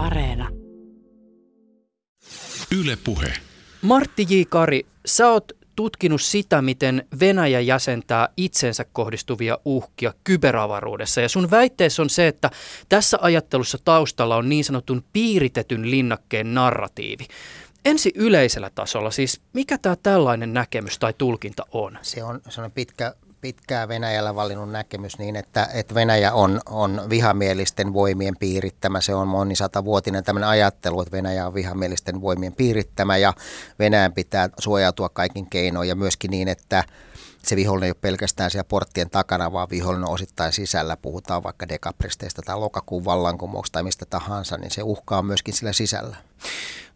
Areena. Yle Puhe. Martti J. Kari, sä oot tutkinut sitä, miten Venäjä jäsentää itsensä kohdistuvia uhkia kyberavaruudessa. Ja sun väitteessä on se, että tässä ajattelussa taustalla on niin sanotun piiritetyn linnakkeen narratiivi. Ensi yleisellä tasolla, siis mikä tämä tällainen näkemys tai tulkinta on? Se on, se on pitkä, pitkää Venäjällä valinnut näkemys niin, että, että Venäjä on, on vihamielisten voimien piirittämä. Se on moni satavuotinen tämmöinen ajattelu, että Venäjä on vihamielisten voimien piirittämä ja Venäjän pitää suojautua kaikin keinoin ja myöskin niin, että se vihollinen ei ole pelkästään siellä porttien takana, vaan vihollinen on osittain sisällä. Puhutaan vaikka dekapristeistä tai lokakuun vallankumouksesta tai mistä tahansa, niin se uhka on myöskin sillä sisällä.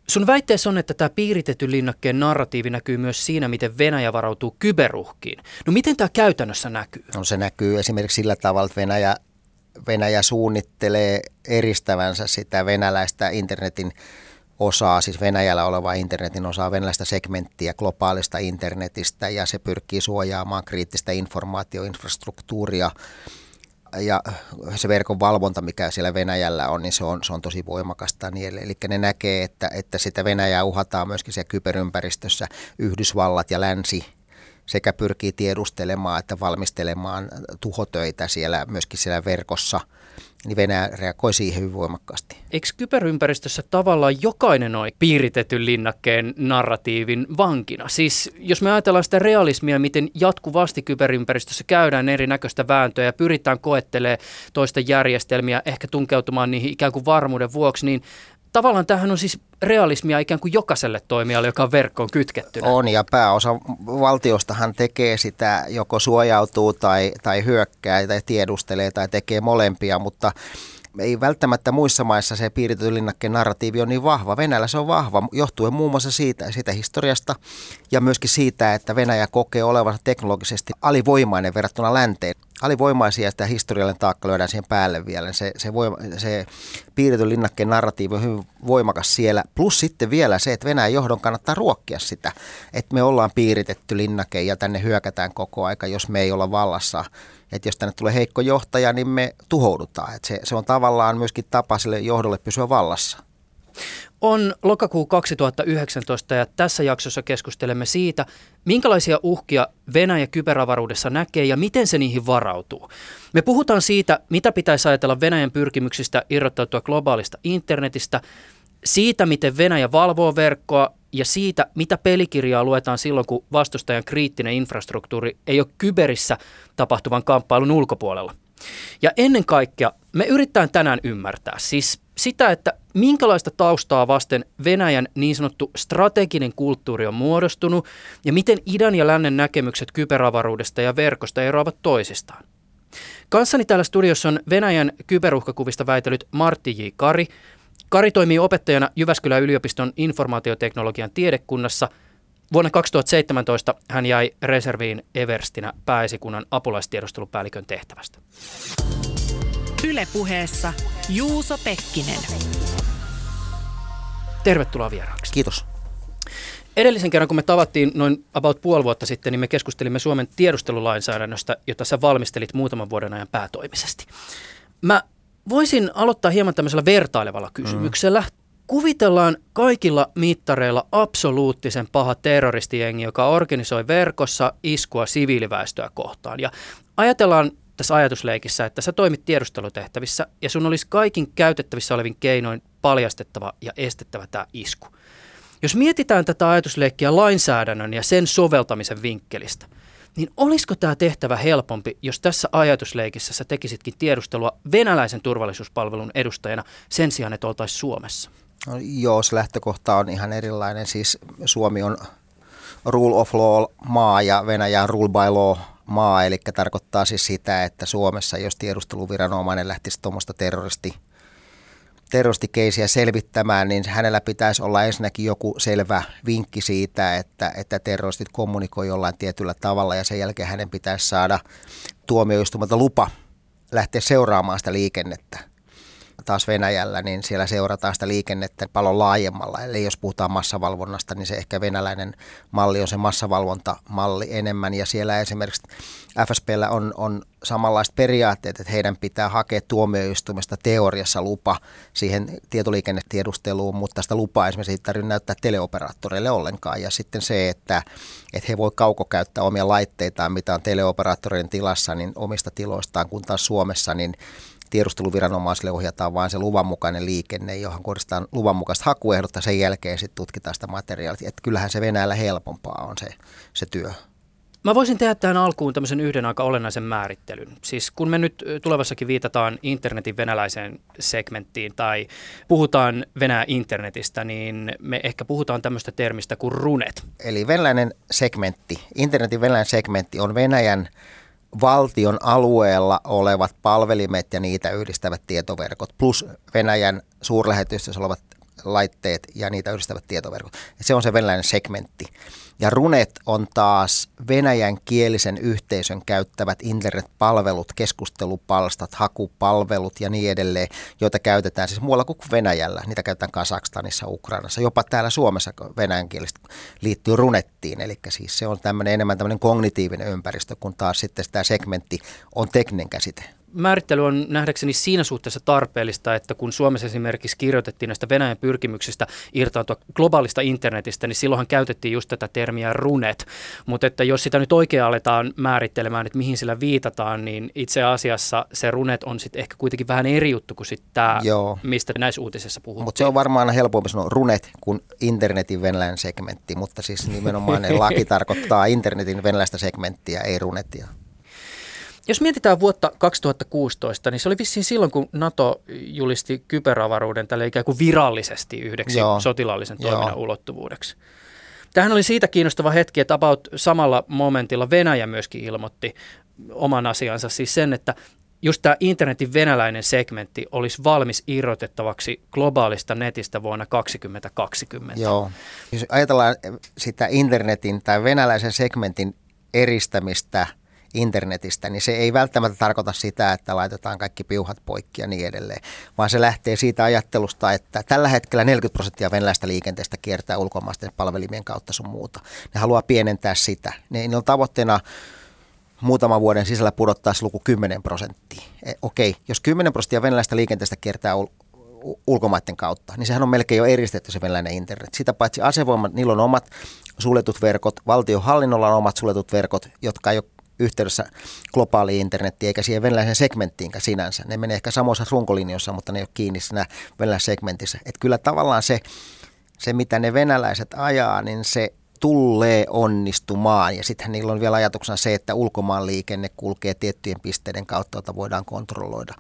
Sun väitteessä on, että tämä piiritetty linnakkeen narratiivi näkyy myös siinä, miten Venäjä varautuu kyberuhkiin. No miten tämä käytännössä näkyy? No se näkyy esimerkiksi sillä tavalla, että Venäjä, Venäjä suunnittelee eristävänsä sitä venäläistä internetin osaa, siis Venäjällä olevaa internetin osaa, venäläistä segmenttiä globaalista internetistä ja se pyrkii suojaamaan kriittistä informaatioinfrastruktuuria ja se verkon valvonta, mikä siellä Venäjällä on, niin se on, se on tosi voimakasta. Niin, eli ne näkee, että, että sitä Venäjää uhataan myöskin siellä kyberympäristössä Yhdysvallat ja länsi sekä pyrkii tiedustelemaan että valmistelemaan tuhotöitä siellä myöskin siellä verkossa – niin Venäjä reagoi siihen hyvin voimakkaasti. Eikö kyberympäristössä tavallaan jokainen ole piiritetyn linnakkeen narratiivin vankina? Siis jos me ajatellaan sitä realismia, miten jatkuvasti kyberympäristössä käydään erinäköistä vääntöä ja pyritään koettelemaan toista järjestelmiä, ehkä tunkeutumaan niihin ikään kuin varmuuden vuoksi, niin tavallaan tähän on siis realismia ikään kuin jokaiselle toimijalle, joka on verkkoon kytkettynä. On ja pääosa valtiostahan tekee sitä, joko suojautuu tai, tai hyökkää tai tiedustelee tai tekee molempia, mutta ei välttämättä muissa maissa se piiritetty linnakkeen narratiivi on niin vahva. Venäjällä se on vahva johtuen muun muassa siitä, siitä historiasta ja myöskin siitä, että Venäjä kokee olevansa teknologisesti alivoimainen verrattuna länteen. Alivoimaisia sitä historiallinen taakka lyödään siihen päälle vielä. Se, se, voima, se piiritetty linnakkeen narratiivi on hyvin voimakas siellä. Plus sitten vielä se, että Venäjän johdon kannattaa ruokkia sitä, että me ollaan piiritetty linnake ja tänne hyökätään koko aika, jos me ei olla vallassa että jos tänne tulee heikko johtaja, niin me tuhoudutaan. Että se, se on tavallaan myöskin tapa sille johdolle pysyä vallassa. On lokakuu 2019 ja tässä jaksossa keskustelemme siitä, minkälaisia uhkia Venäjä kyberavaruudessa näkee ja miten se niihin varautuu. Me puhutaan siitä, mitä pitäisi ajatella Venäjän pyrkimyksistä irrottautua globaalista internetistä, siitä, miten Venäjä valvoo verkkoa ja siitä, mitä pelikirjaa luetaan silloin, kun vastustajan kriittinen infrastruktuuri ei ole kyberissä tapahtuvan kamppailun ulkopuolella. Ja ennen kaikkea me yritetään tänään ymmärtää siis sitä, että minkälaista taustaa vasten Venäjän niin sanottu strateginen kulttuuri on muodostunut ja miten idän ja lännen näkemykset kyberavaruudesta ja verkosta eroavat toisistaan. Kanssani täällä studiossa on Venäjän kyberuhkakuvista väitellyt Martti J. Kari – Kari toimii opettajana Jyväskylän yliopiston informaatioteknologian tiedekunnassa. Vuonna 2017 hän jäi reserviin Everstinä pääesikunnan apulaistiedustelupäällikön tehtävästä. Ylepuheessa Juuso Pekkinen. Tervetuloa vieraaksi. Kiitos. Edellisen kerran, kun me tavattiin noin about puoli vuotta sitten, niin me keskustelimme Suomen tiedustelulainsäädännöstä, jota sä valmistelit muutaman vuoden ajan päätoimisesti. Mä Voisin aloittaa hieman tämmöisellä vertailevalla kysymyksellä. Mm. Kuvitellaan kaikilla mittareilla absoluuttisen paha terroristijengi, joka organisoi verkossa iskua siviiliväestöä kohtaan. Ja ajatellaan tässä ajatusleikissä, että sä toimit tiedustelutehtävissä ja sun olisi kaikin käytettävissä olevin keinoin paljastettava ja estettävä tämä isku. Jos mietitään tätä ajatusleikkiä lainsäädännön ja sen soveltamisen vinkkelistä – niin olisiko tämä tehtävä helpompi, jos tässä ajatusleikissä sä tekisitkin tiedustelua venäläisen turvallisuuspalvelun edustajana sen sijaan, että oltaisiin Suomessa? No, joo, se lähtökohta on ihan erilainen. Siis Suomi on rule of law maa ja Venäjä on rule by law maa, eli tarkoittaa siis sitä, että Suomessa, jos tiedusteluviranomainen lähtisi tuommoista terroristi terroristikeisiä selvittämään, niin hänellä pitäisi olla ensinnäkin joku selvä vinkki siitä, että, että terroristit kommunikoi jollain tietyllä tavalla ja sen jälkeen hänen pitäisi saada tuomioistumalta lupa lähteä seuraamaan sitä liikennettä. Taas Venäjällä, niin siellä seurataan sitä liikennettä paljon laajemmalla. Eli jos puhutaan massavalvonnasta, niin se ehkä venäläinen malli on se massavalvontamalli enemmän. Ja siellä esimerkiksi FSPllä on, on samanlaiset periaatteet, että heidän pitää hakea tuomioistuimesta teoriassa lupa siihen tietoliikennetiedusteluun, mutta sitä lupaa esimerkiksi ei tarvitse näyttää teleoperaattoreille ollenkaan. Ja sitten se, että, että he voi kaukokäyttää omia laitteitaan, mitä on teleoperaattoreiden tilassa, niin omista tiloistaan, kun taas Suomessa, niin tiedusteluviranomaisille ohjataan vain se luvanmukainen liikenne, johon kohdistetaan luvanmukaista hakuehdot ja sen jälkeen sitten tutkitaan sitä materiaalia. Että kyllähän se Venäjällä helpompaa on se, se työ. Mä voisin tehdä tähän alkuun tämmöisen yhden aika olennaisen määrittelyn. Siis kun me nyt tulevassakin viitataan internetin venäläiseen segmenttiin tai puhutaan Venäjä internetistä, niin me ehkä puhutaan tämmöistä termistä kuin runet. Eli venäläinen segmentti, internetin venäläinen segmentti on Venäjän valtion alueella olevat palvelimet ja niitä yhdistävät tietoverkot plus Venäjän suurlähetystössä olevat laitteet ja niitä yhdistävät tietoverkot. Se on se venäläinen segmentti. Ja runet on taas venäjän kielisen yhteisön käyttävät internetpalvelut, keskustelupalstat, hakupalvelut ja niin edelleen, joita käytetään siis muualla kuin Venäjällä. Niitä käytetään Kasakstanissa, Ukrainassa, jopa täällä Suomessa venäjän kielistä liittyy runettiin. Eli siis se on tämmöinen, enemmän tämmöinen kognitiivinen ympäristö, kun taas sitten tämä segmentti on tekninen käsite määrittely on nähdäkseni siinä suhteessa tarpeellista, että kun Suomessa esimerkiksi kirjoitettiin näistä Venäjän pyrkimyksistä irtaantua globaalista internetistä, niin silloinhan käytettiin just tätä termiä runet. Mutta että jos sitä nyt oikein aletaan määrittelemään, että mihin sillä viitataan, niin itse asiassa se runet on sitten ehkä kuitenkin vähän eri juttu kuin sitten tämä, mistä näissä uutisissa puhutaan. Mutta se on varmaan helpompi sanoa runet kuin internetin venäläinen segmentti, mutta siis nimenomaan ne laki tarkoittaa internetin venäläistä segmenttiä, ei runetia. Jos mietitään vuotta 2016, niin se oli vissiin silloin, kun NATO julisti kyberavaruuden tälle ikään kuin virallisesti yhdeksi Joo. sotilaallisen toiminnan Joo. ulottuvuudeksi. Tähän oli siitä kiinnostava hetki, että about samalla momentilla Venäjä myöskin ilmoitti oman asiansa, siis sen, että just tämä internetin venäläinen segmentti olisi valmis irrotettavaksi globaalista netistä vuonna 2020. Joo. Jos ajatellaan sitä internetin tai venäläisen segmentin eristämistä – internetistä, niin se ei välttämättä tarkoita sitä, että laitetaan kaikki piuhat poikki ja niin edelleen, vaan se lähtee siitä ajattelusta, että tällä hetkellä 40 prosenttia venäläistä liikenteestä kiertää ulkomaisten palvelimien kautta sun muuta. Ne haluaa pienentää sitä. Ne, ne on tavoitteena muutaman vuoden sisällä pudottaa luku 10 prosenttia. E, okei, jos 10 prosenttia venäläistä liikenteestä kiertää ulkomaiden kautta, niin sehän on melkein jo eristetty se venäläinen internet. Sitä paitsi asevoimat, niillä on omat suljetut verkot, valtiohallinnolla on omat suljetut verkot, jotka ei ole yhteydessä globaaliin internettiin eikä siihen venäläiseen segmenttiinkään sinänsä. Ne menee ehkä samoissa runkolinjoissa, mutta ne ei ole kiinni siinä venäläisessä segmentissä. Että kyllä tavallaan se, se, mitä ne venäläiset ajaa, niin se tulee onnistumaan. Ja sitten niillä on vielä ajatuksena se, että ulkomaan liikenne kulkee tiettyjen pisteiden kautta, jota voidaan kontrolloida.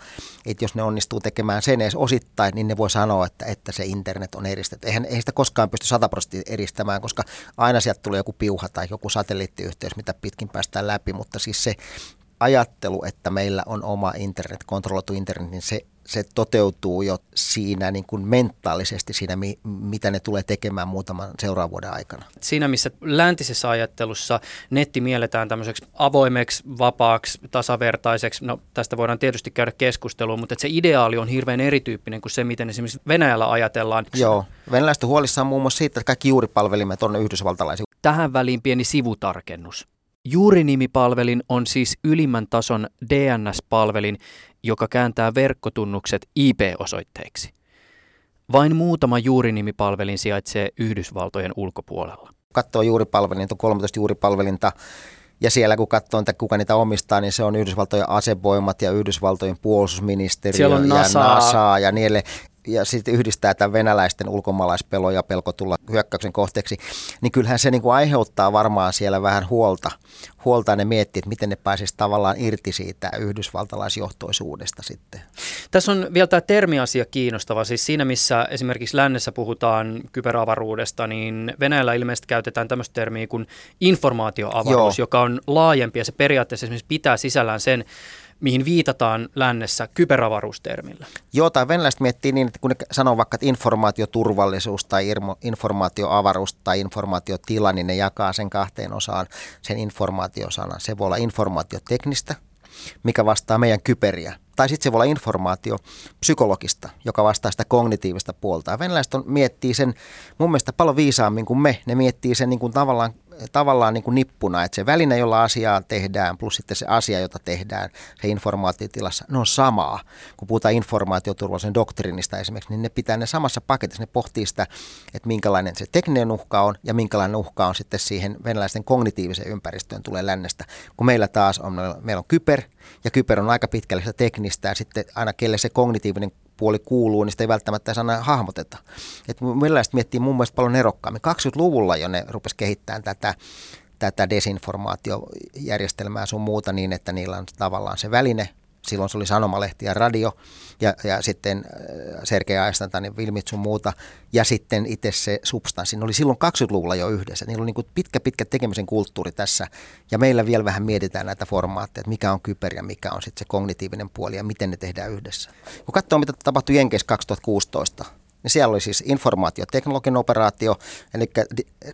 että jos ne onnistuu tekemään sen edes osittain, niin ne voi sanoa, että, että se internet on eristetty. Eihän, eihän sitä koskaan pysty sataprosenttisesti eristämään, koska aina sieltä tulee joku piuha tai joku satelliittiyhteys, mitä pitkin päästään läpi. Mutta siis se ajattelu, että meillä on oma internet, kontrolloitu internet, niin se se toteutuu jo siinä niin kuin mentaalisesti siinä, mi, mitä ne tulee tekemään muutaman seuraavan vuoden aikana. Siinä, missä läntisessä ajattelussa netti mielletään tämmöiseksi avoimeksi, vapaaksi, tasavertaiseksi, no tästä voidaan tietysti käydä keskustelua, mutta että se ideaali on hirveän erityyppinen kuin se, miten esimerkiksi Venäjällä ajatellaan. Joo, venäläistä huolissaan muun muassa siitä, että kaikki juuripalvelimet on yhdysvaltalaisia. Tähän väliin pieni sivutarkennus. Juurinimipalvelin on siis ylimmän tason DNS-palvelin, joka kääntää verkkotunnukset IP-osoitteiksi. Vain muutama juurinimipalvelin sijaitsee Yhdysvaltojen ulkopuolella. Katsoo juuripalvelin, on 13 juuripalvelinta, ja siellä kun katsoo, että kuka niitä omistaa, niin se on Yhdysvaltojen asevoimat ja Yhdysvaltojen puolustusministeriö ja NASA. NASA ja niin edelleen ja sitten yhdistää tämän venäläisten ulkomaalaispelo ja pelko tulla hyökkäyksen kohteeksi, niin kyllähän se niin kuin aiheuttaa varmaan siellä vähän huolta. Huolta ne miettii, että miten ne pääsisi tavallaan irti siitä yhdysvaltalaisjohtoisuudesta sitten. Tässä on vielä tämä termiasia kiinnostava. Siis siinä, missä esimerkiksi lännessä puhutaan kyberavaruudesta, niin Venäjällä ilmeisesti käytetään tämmöistä termiä kuin informaatioavaruus, Joo. joka on laajempi ja se periaatteessa esimerkiksi pitää sisällään sen, mihin viitataan lännessä kyberavaruustermillä. Joo, tai venäläiset miettii niin, että kun ne sanoo vaikka, että informaatioturvallisuus tai informaatioavaruus tai informaatiotila, niin ne jakaa sen kahteen osaan sen informaatiosanan. Se voi olla informaatioteknistä, mikä vastaa meidän kyberiä. Tai sitten se voi olla informaatio psykologista, joka vastaa sitä kognitiivista puolta. Ja venäläiset on, miettii sen mun mielestä paljon viisaammin kuin me. Ne miettii sen niin kuin tavallaan tavallaan niin kuin nippuna, että se väline, jolla asiaa tehdään, plus sitten se asia, jota tehdään se informaatiotilassa, ne on samaa. Kun puhutaan informaatioturvallisen doktrinista esimerkiksi, niin ne pitää ne samassa paketissa, ne pohtii sitä, että minkälainen se tekninen uhka on ja minkälainen uhka on sitten siihen venäläisten kognitiiviseen ympäristöön tulee lännestä. Kun meillä taas on, meillä on kyber, ja kyber on aika pitkälle sitä teknistä, ja sitten aina kelle se kognitiivinen puoli kuuluu, niin sitä ei välttämättä aina hahmoteta. Et millaista miettii mun mielestä paljon nerokkaammin. 20-luvulla jo ne rupesi kehittämään tätä, tätä desinformaatiojärjestelmää sun muuta niin, että niillä on tavallaan se väline, silloin se oli sanomalehti ja radio ja, ja sitten äh, Sergei Aistantanin filmit sun muuta ja sitten itse se substanssi. Ne oli silloin 20-luvulla jo yhdessä. Niillä oli niin pitkä, pitkä tekemisen kulttuuri tässä ja meillä vielä vähän mietitään näitä formaatteja, että mikä on kyber ja mikä on sitten se kognitiivinen puoli ja miten ne tehdään yhdessä. Kun katsoo, mitä tapahtui Jenkeissä 2016, niin siellä oli siis informaatioteknologinen operaatio, eli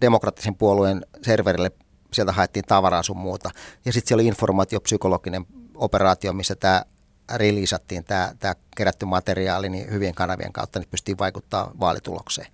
demokraattisen puolueen serverille sieltä haettiin tavaraa sun muuta. Ja sitten siellä oli informaatiopsykologinen operaatio, missä tämä releasattiin tämä, tämä kerätty materiaali niin hyvien kanavien kautta, niin pystyy vaikuttaa vaalitulokseen.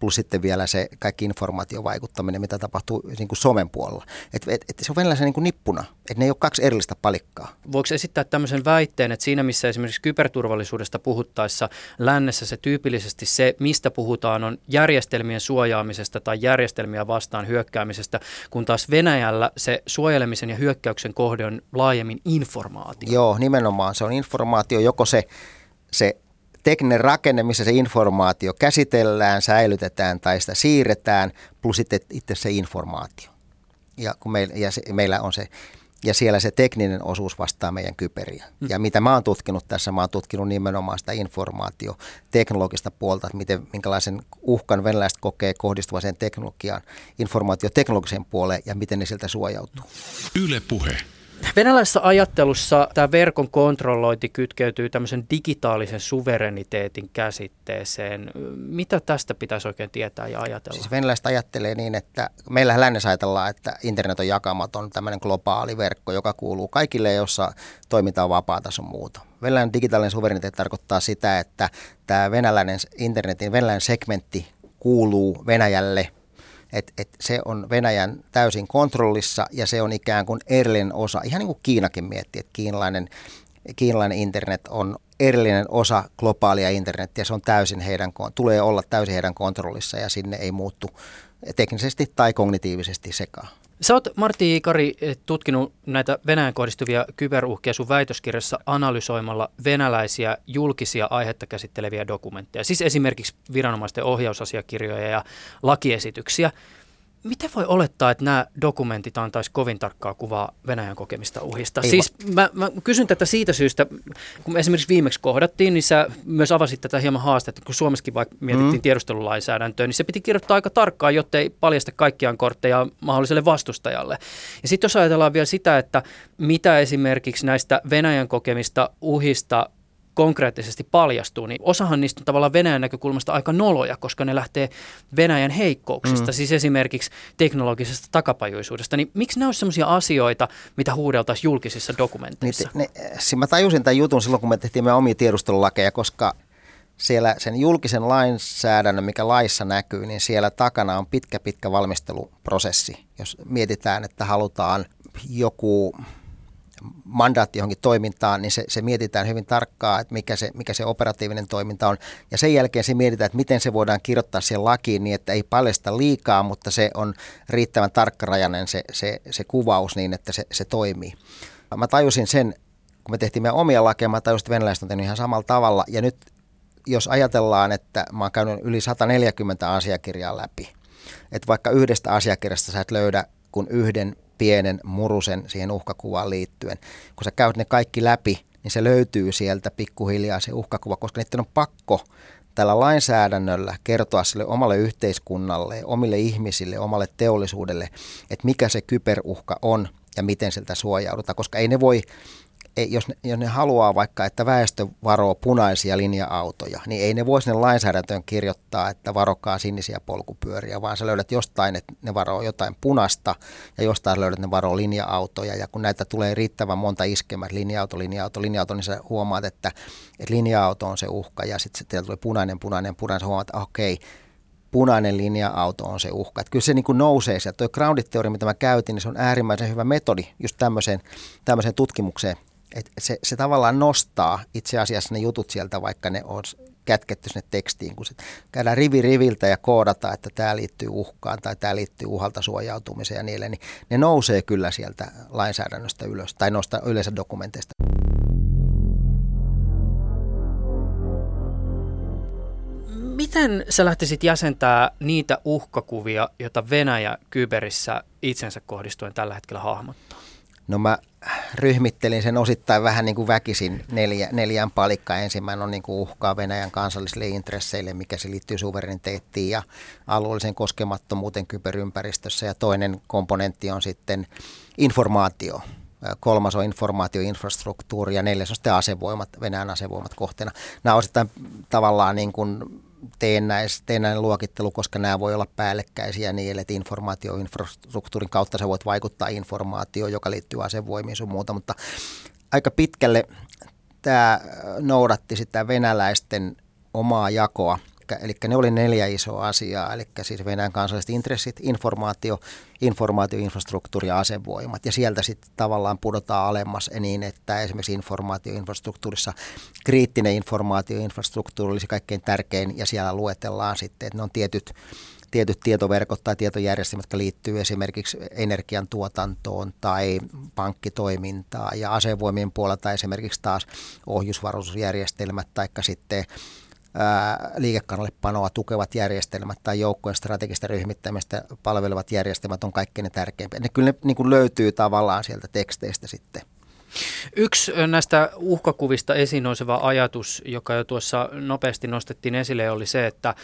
Plus sitten vielä se kaikki informaatiovaikuttaminen, mitä tapahtuu niin kuin somen puolella. Et, et, et se on venäläisen niin kuin nippuna, että ne ei ole kaksi erillistä palikkaa. Voiko esittää tämmöisen väitteen, että siinä missä esimerkiksi kyberturvallisuudesta puhuttaessa lännessä se tyypillisesti se, mistä puhutaan, on järjestelmien suojaamisesta tai järjestelmiä vastaan hyökkäämisestä, kun taas Venäjällä se suojelemisen ja hyökkäyksen kohde on laajemmin informaatio. Joo, nimenomaan se on informaatio, joko se se tekninen rakenne, missä se informaatio käsitellään, säilytetään tai sitä siirretään, plus sitten itse se informaatio. Ja, kun meillä, ja se, meillä on se, ja siellä se tekninen osuus vastaa meidän kyperiä. Mm. Ja mitä mä oon tutkinut tässä, mä oon tutkinut nimenomaan sitä informaatio, teknologista puolta, että miten, minkälaisen uhkan venäläiset kokee kohdistuvan sen teknologiaan, informaatioteknologiseen puoleen ja miten ne sieltä suojautuu. Yle puhe. Venäläisessä ajattelussa tämä verkon kontrollointi kytkeytyy tämmöisen digitaalisen suvereniteetin käsitteeseen. Mitä tästä pitäisi oikein tietää ja ajatella? Siis venäläiset ajattelee niin, että meillä lännessä ajatellaan, että internet on jakamaton tämmöinen globaali verkko, joka kuuluu kaikille, jossa toiminta on vapaata sun muuta. Venäläinen digitaalinen suvereniteetti tarkoittaa sitä, että tämä venäläinen internetin venäläinen segmentti kuuluu Venäjälle – että et se on Venäjän täysin kontrollissa ja se on ikään kuin erillinen osa, ihan niin kuin Kiinakin miettii, että kiinalainen, kiinalainen internet on erillinen osa globaalia internetiä, se on täysin heidän, tulee olla täysin heidän kontrollissa ja sinne ei muuttu teknisesti tai kognitiivisesti sekaan. Sä oot Martti Ikari tutkinut näitä Venäjän kohdistuvia kyberuhkia sun väitöskirjassa analysoimalla venäläisiä julkisia aihetta käsitteleviä dokumentteja, siis esimerkiksi viranomaisten ohjausasiakirjoja ja lakiesityksiä. Miten voi olettaa, että nämä dokumentit antaisi kovin tarkkaa kuvaa Venäjän kokemista uhista? Ei siis mä, mä kysyn tätä siitä syystä, kun me esimerkiksi viimeksi kohdattiin, niin sä myös avasit tätä hieman haastetta, kun Suomessakin vaikka mietittiin mm. tiedustelulainsäädäntöä, niin se piti kirjoittaa aika tarkkaan, jotta ei paljasta kaikkiaan kortteja mahdolliselle vastustajalle. Ja sitten jos ajatellaan vielä sitä, että mitä esimerkiksi näistä Venäjän kokemista uhista konkreettisesti paljastuu, niin osahan niistä on tavallaan Venäjän näkökulmasta aika noloja, koska ne lähtee Venäjän heikkouksista, mm. siis esimerkiksi teknologisesta takapajuisuudesta. Niin miksi nämä olisi sellaisia asioita, mitä huudeltaisiin julkisissa dokumenteissa? Niin, ne, ne, mä tajusin tämän jutun silloin, kun me tehtiin meidän omia tiedustelulakeja, koska siellä sen julkisen lainsäädännön, mikä laissa näkyy, niin siellä takana on pitkä, pitkä valmisteluprosessi. Jos mietitään, että halutaan joku mandaatti johonkin toimintaan, niin se, se mietitään hyvin tarkkaan, että mikä se, mikä se operatiivinen toiminta on. Ja sen jälkeen se mietitään, että miten se voidaan kirjoittaa siihen lakiin niin, että ei paljasta liikaa, mutta se on riittävän tarkkarajainen se, se, se kuvaus niin, että se, se toimii. Mä tajusin sen, kun me tehtiin meidän omia lakeja, mä tajusin, että venäläiset on tehnyt ihan samalla tavalla. Ja nyt jos ajatellaan, että mä oon käynyt yli 140 asiakirjaa läpi, että vaikka yhdestä asiakirjasta sä et löydä kuin yhden pienen murusen siihen uhkakuvaan liittyen. Kun sä käyt ne kaikki läpi, niin se löytyy sieltä pikkuhiljaa se uhkakuva, koska niiden on pakko tällä lainsäädännöllä kertoa sille omalle yhteiskunnalle, omille ihmisille, omalle teollisuudelle, että mikä se kyberuhka on ja miten siltä suojaudutaan, koska ei ne voi jos ne, jos ne haluaa vaikka, että väestö varoo punaisia linja-autoja, niin ei ne voi sinne lainsäädäntöön kirjoittaa, että varokaa sinisiä polkupyöriä, vaan sä löydät jostain, että ne varoo jotain punasta ja jostain löydät, että ne varoo linja-autoja. Ja kun näitä tulee riittävän monta iskemät, linja-auto, linja-auto, linja-auto, niin sä huomaat, että, että linja-auto on se uhka ja sitten teillä tulee punainen, punainen, punainen, sä huomaat, että okei, punainen linja-auto on se uhka. Että kyllä se niin kuin nousee sieltä. Tuo grounded mitä mä käytin, niin se on äärimmäisen hyvä metodi just tämmöiseen, tämmöiseen tutkimukseen. Et se, se tavallaan nostaa itse asiassa ne jutut sieltä, vaikka ne on kätketty sinne tekstiin, kun sit käydään rivi riviltä ja koodata, että tämä liittyy uhkaan tai tämä liittyy uhalta suojautumiseen ja niille, niin ne nousee kyllä sieltä lainsäädännöstä ylös tai noista yleensä dokumenteista. Miten sä lähtisit jäsentää niitä uhkakuvia, joita Venäjä kyberissä itsensä kohdistuen tällä hetkellä hahmottaa? No mä ryhmittelin sen osittain vähän niin kuin väkisin neljä, neljään palikkaan. Ensimmäinen on niin kuin uhkaa Venäjän kansallisille intresseille, mikä se liittyy suvereniteettiin ja alueellisen koskemattomuuteen kyberympäristössä. Ja toinen komponentti on sitten informaatio. Kolmas on informaatioinfrastruktuuri ja neljäs on sitten asevoimat, Venäjän asevoimat kohteena. Nämä osittain tavallaan niin kuin teennäis, teennäinen luokittelu, koska nämä voi olla päällekkäisiä niin, että informaatioinfrastruktuurin kautta sä voit vaikuttaa informaatioon, joka liittyy asevoimiin sun muuta, mutta aika pitkälle tämä noudatti sitä venäläisten omaa jakoa – eli ne oli neljä isoa asiaa, eli siis Venäjän kansalliset intressit, informaatio, informaatioinfrastruktuuri ja asevoimat. Ja sieltä sitten tavallaan pudotaan alemmas niin, että esimerkiksi informaatioinfrastruktuurissa kriittinen informaatioinfrastruktuuri olisi kaikkein tärkein, ja siellä luetellaan sitten, että ne on tietyt tietyt tietoverkot tai tietojärjestelmät, jotka liittyy esimerkiksi energiantuotantoon tai pankkitoimintaan ja asevoimien puolelta esimerkiksi taas ohjusvaruusjärjestelmät tai sitten liikekannallepanoa tukevat järjestelmät tai joukkojen strategista ryhmittämistä palvelevat järjestelmät on kaikkein ne tärkeimpiä. Ne kyllä ne niin kuin löytyy tavallaan sieltä teksteistä sitten. Yksi näistä uhkakuvista esiin nouseva ajatus, joka jo tuossa nopeasti nostettiin esille, oli se, että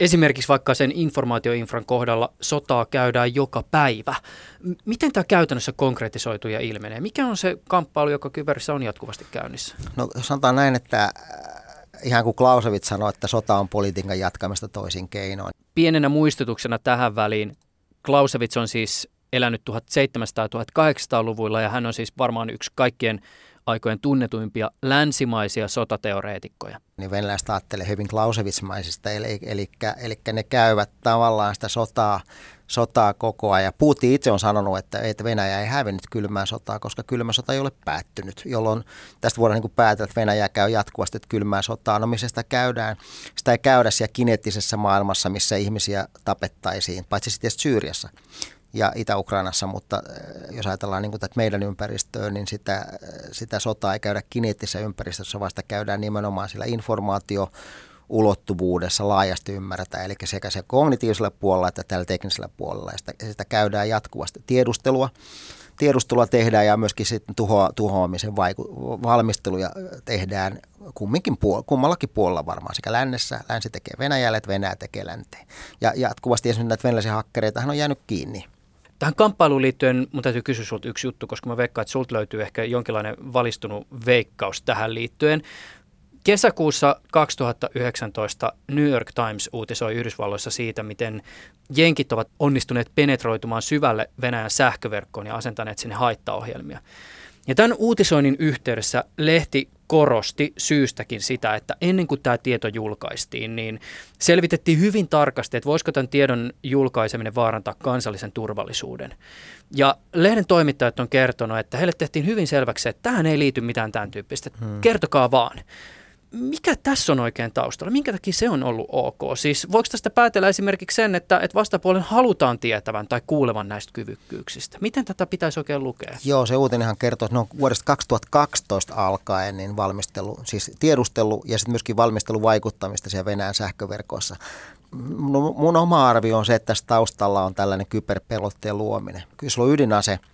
esimerkiksi vaikka sen informaatioinfran kohdalla sotaa käydään joka päivä. Miten tämä käytännössä konkretisoituu ja ilmenee? Mikä on se kamppailu, joka kyberissä on jatkuvasti käynnissä? No sanotaan näin, että ihan kuin Clausewitz sanoi, että sota on politiikan jatkamista toisin keinoin. Pienenä muistutuksena tähän väliin, Clausewitz on siis elänyt 1700-1800-luvuilla ja hän on siis varmaan yksi kaikkien aikojen tunnetuimpia länsimaisia sotateoreetikkoja. Niin venäläiset ajattelee hyvin Clausewitz-maisista, eli, eli, eli ne käyvät tavallaan sitä sotaa sotaa koko ajan. Putin itse on sanonut, että, että Venäjä ei hävinnyt kylmää sotaa, koska kylmä sota ei ole päättynyt, jolloin tästä voidaan niin päätellä, että Venäjä käy jatkuvasti että kylmää sotaa. No missä sitä käydään? Sitä ei käydä siellä kineettisessä maailmassa, missä ihmisiä tapettaisiin, paitsi sitten Syyriassa ja Itä-Ukrainassa, mutta äh, jos ajatellaan niin kuin tätä meidän ympäristöä, niin sitä, äh, sitä sotaa ei käydä kineettisessä ympäristössä, vaan sitä käydään nimenomaan sillä informaatio ulottuvuudessa laajasti ymmärretään, eli sekä se kognitiivisella puolella että tällä teknisellä puolella. Ja sitä, sitä käydään jatkuvasti tiedustelua. Tiedustelua tehdään ja myöskin sitten tuho, tuhoamisen vaiku- valmisteluja tehdään kumminkin puol- kummallakin puolella varmaan, sekä lännessä, länsi tekee Venäjälle, että Venäjä tekee länteen. Ja jatkuvasti esimerkiksi näitä venäläisiä hakkereita on jäänyt kiinni. Tähän kamppailuun liittyen mun täytyy kysyä sinulta yksi juttu, koska mä veikkaan, että sulta löytyy ehkä jonkinlainen valistunut veikkaus tähän liittyen. Kesäkuussa 2019 New York Times uutisoi Yhdysvalloissa siitä, miten jenkit ovat onnistuneet penetroitumaan syvälle Venäjän sähköverkkoon ja asentaneet sinne haittaohjelmia. Ja tämän uutisoinnin yhteydessä lehti korosti syystäkin sitä, että ennen kuin tämä tieto julkaistiin, niin selvitettiin hyvin tarkasti, että voisiko tämän tiedon julkaiseminen vaarantaa kansallisen turvallisuuden. Ja lehden toimittajat on kertonut, että heille tehtiin hyvin selväksi, että tähän ei liity mitään tämän tyyppistä. Hmm. Kertokaa vaan mikä tässä on oikein taustalla? Minkä takia se on ollut ok? Siis voiko tästä päätellä esimerkiksi sen, että, että vastapuolen halutaan tietävän tai kuulevan näistä kyvykkyyksistä? Miten tätä pitäisi oikein lukea? Joo, se uutinenhan kertoo, että no vuodesta 2012 alkaen niin valmistelu, siis tiedustelu ja sitten myöskin valmistelu vaikuttamista siellä Venäjän sähköverkoissa. No, mun oma arvio on se, että tässä taustalla on tällainen kyberpelotteen luominen. Kyllä sulla on ydinase –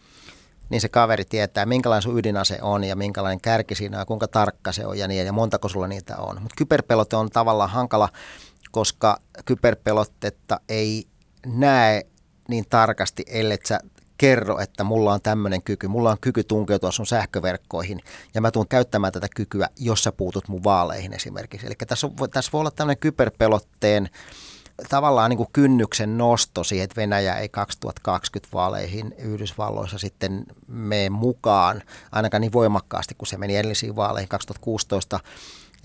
niin se kaveri tietää, minkälainen sun ydinase on ja minkälainen kärki siinä on, kuinka tarkka se on ja niin, ja montako sulla niitä on. Mutta kyberpelote on tavallaan hankala, koska kyberpelotetta ei näe niin tarkasti, ellei sä kerro, että mulla on tämmöinen kyky, mulla on kyky tunkeutua sun sähköverkkoihin ja mä tuun käyttämään tätä kykyä, jos sä puutut mun vaaleihin esimerkiksi. Eli tässä, on, tässä voi olla tämmöinen kyberpelotteen tavallaan niin kuin kynnyksen nosto siihen, että Venäjä ei 2020 vaaleihin Yhdysvalloissa sitten mene mukaan, ainakaan niin voimakkaasti kuin se meni edellisiin vaaleihin 2016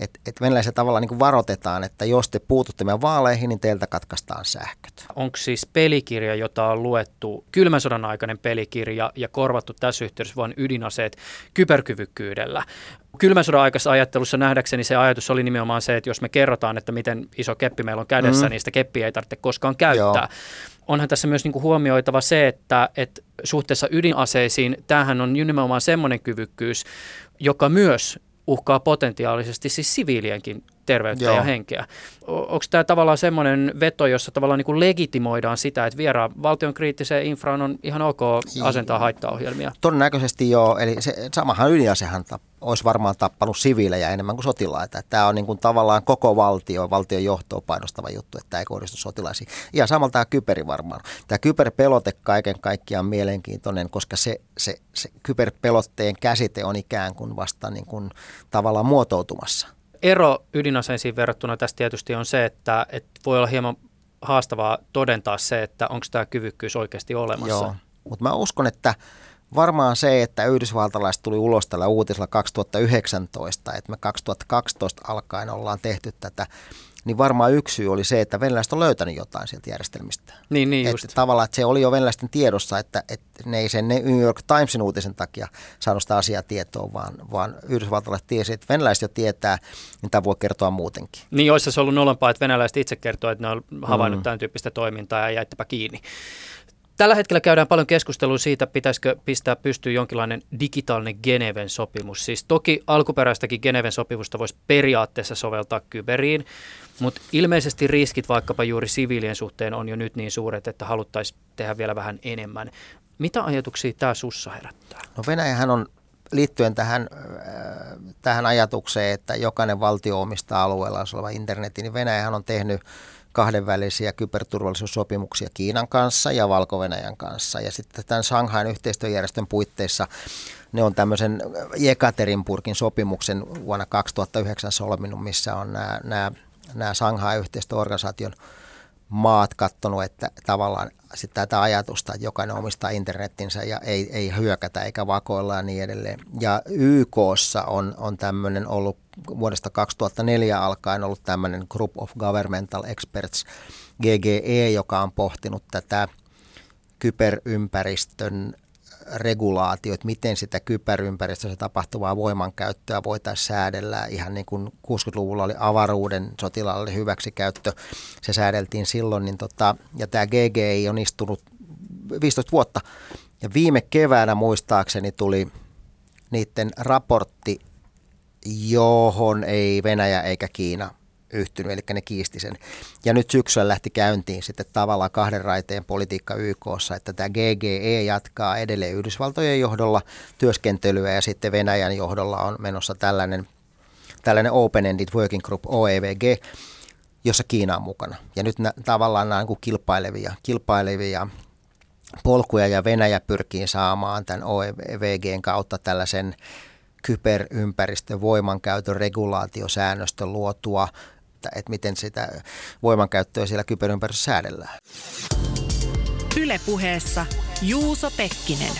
että et venäläisiä tavallaan niin varoitetaan, että jos te puututte meidän vaaleihin, niin teiltä katkaistaan sähköt. Onko siis pelikirja, jota on luettu, kylmän sodan aikainen pelikirja ja korvattu tässä yhteydessä vain ydinaseet kyberkyvykkyydellä? Kylmän sodan aikaisessa ajattelussa nähdäkseni se ajatus oli nimenomaan se, että jos me kerrotaan, että miten iso keppi meillä on kädessä, mm. niin sitä keppiä ei tarvitse koskaan käyttää. Joo. Onhan tässä myös niin kuin huomioitava se, että, että suhteessa ydinaseisiin tämähän on nimenomaan semmoinen kyvykkyys, joka myös uhkaa potentiaalisesti siis siviilienkin terveyttä Joo. ja henkeä. Onko tämä tavallaan semmoinen veto, jossa tavallaan niin kuin legitimoidaan sitä, että vieraan valtion kriittiseen infraan on ihan ok asentaa haittaohjelmia? Todennäköisesti joo, eli se, samahan ydinasehan olisi varmaan tappanut siviilejä enemmän kuin sotilaita. Tämä on niin kuin tavallaan koko valtio, valtion johtoa painostava juttu, että tämä ei kohdistu sotilaisiin. Ja samalla tämä kyberi varmaan. Tämä kyberpelote kaiken kaikkiaan mielenkiintoinen, koska se, se, se kyberpelotteen käsite on ikään kuin vasta niin kuin tavallaan muotoutumassa ero ydinaseisiin verrattuna tässä tietysti on se, että, että voi olla hieman haastavaa todentaa se, että onko tämä kyvykkyys oikeasti olemassa. Joo, mutta mä uskon, että varmaan se, että yhdysvaltalaiset tuli ulos tällä uutisella 2019, että me 2012 alkaen ollaan tehty tätä niin varmaan yksi syy oli se, että venäläiset on löytänyt jotain sieltä järjestelmistä. Niin, niin just. Että tavallaan, että se oli jo venäläisten tiedossa, että, että ne ei sen New York Timesin uutisen takia saanut sitä asiaa tietoa, vaan, vaan yhdysvaltalaiset tiesi, että venäläiset jo tietää, niin tämä voi kertoa muutenkin. Niin, olisi se ollut nolompaa, että venäläiset itse kertoo, että ne on havainnut mm. tämän tyyppistä toimintaa ja jäittäpä kiinni. Tällä hetkellä käydään paljon keskustelua siitä, pitäisikö pistää pystyyn jonkinlainen digitaalinen Geneven sopimus. Siis toki alkuperäistäkin Geneven sopimusta voisi periaatteessa soveltaa kyberiin, mutta ilmeisesti riskit vaikkapa juuri siviilien suhteen on jo nyt niin suuret, että haluttaisiin tehdä vielä vähän enemmän. Mitä ajatuksia tämä sussa herättää? No Venäjähän on liittyen tähän, äh, tähän ajatukseen, että jokainen valtio omistaa alueella oleva internetin, niin Venäjähän on tehnyt kahdenvälisiä kyberturvallisuussopimuksia Kiinan kanssa ja valko kanssa. Ja sitten tämän Shanghain yhteistyöjärjestön puitteissa ne on tämmöisen Jekaterinburgin sopimuksen vuonna 2009 solminut, missä on nämä, nämä, nämä Shanghai-yhteistyöorganisaation maat katsonut, että tavallaan sitten tätä ajatusta, että jokainen omistaa internettinsä ja ei, ei hyökätä eikä vakoilla ja niin edelleen. Ja YKssa on, on tämmöinen ollut vuodesta 2004 alkaen ollut tämmöinen Group of Governmental Experts, GGE, joka on pohtinut tätä kyberympäristön regulaatiot, miten sitä kyberympäristössä tapahtuvaa voimankäyttöä voitaisiin säädellä. Ihan niin kuin 60-luvulla oli avaruuden sotilaallinen hyväksikäyttö, se säädeltiin silloin. Niin tota, ja tämä GGI on istunut 15 vuotta. Ja viime keväänä muistaakseni tuli niiden raportti, johon ei Venäjä eikä Kiina yhtynyt, eli ne kiisti sen. Ja nyt syksyllä lähti käyntiin sitten tavallaan kahden raiteen politiikka YKssa, että tämä GGE jatkaa edelleen Yhdysvaltojen johdolla työskentelyä ja sitten Venäjän johdolla on menossa tällainen, tällainen Open-Ended Working Group OEVG, jossa Kiina on mukana. Ja nyt nä, tavallaan nämä niin kilpailevia, kilpailevia polkuja ja Venäjä pyrkii saamaan tämän OEVGn kautta tällaisen kyberympäristön voimankäytön regulaatiosäännöstön luotua että, että miten sitä voimankäyttöä siellä kyberympäristössä säädellään. Ylepuheessa Juuso Pekkinen.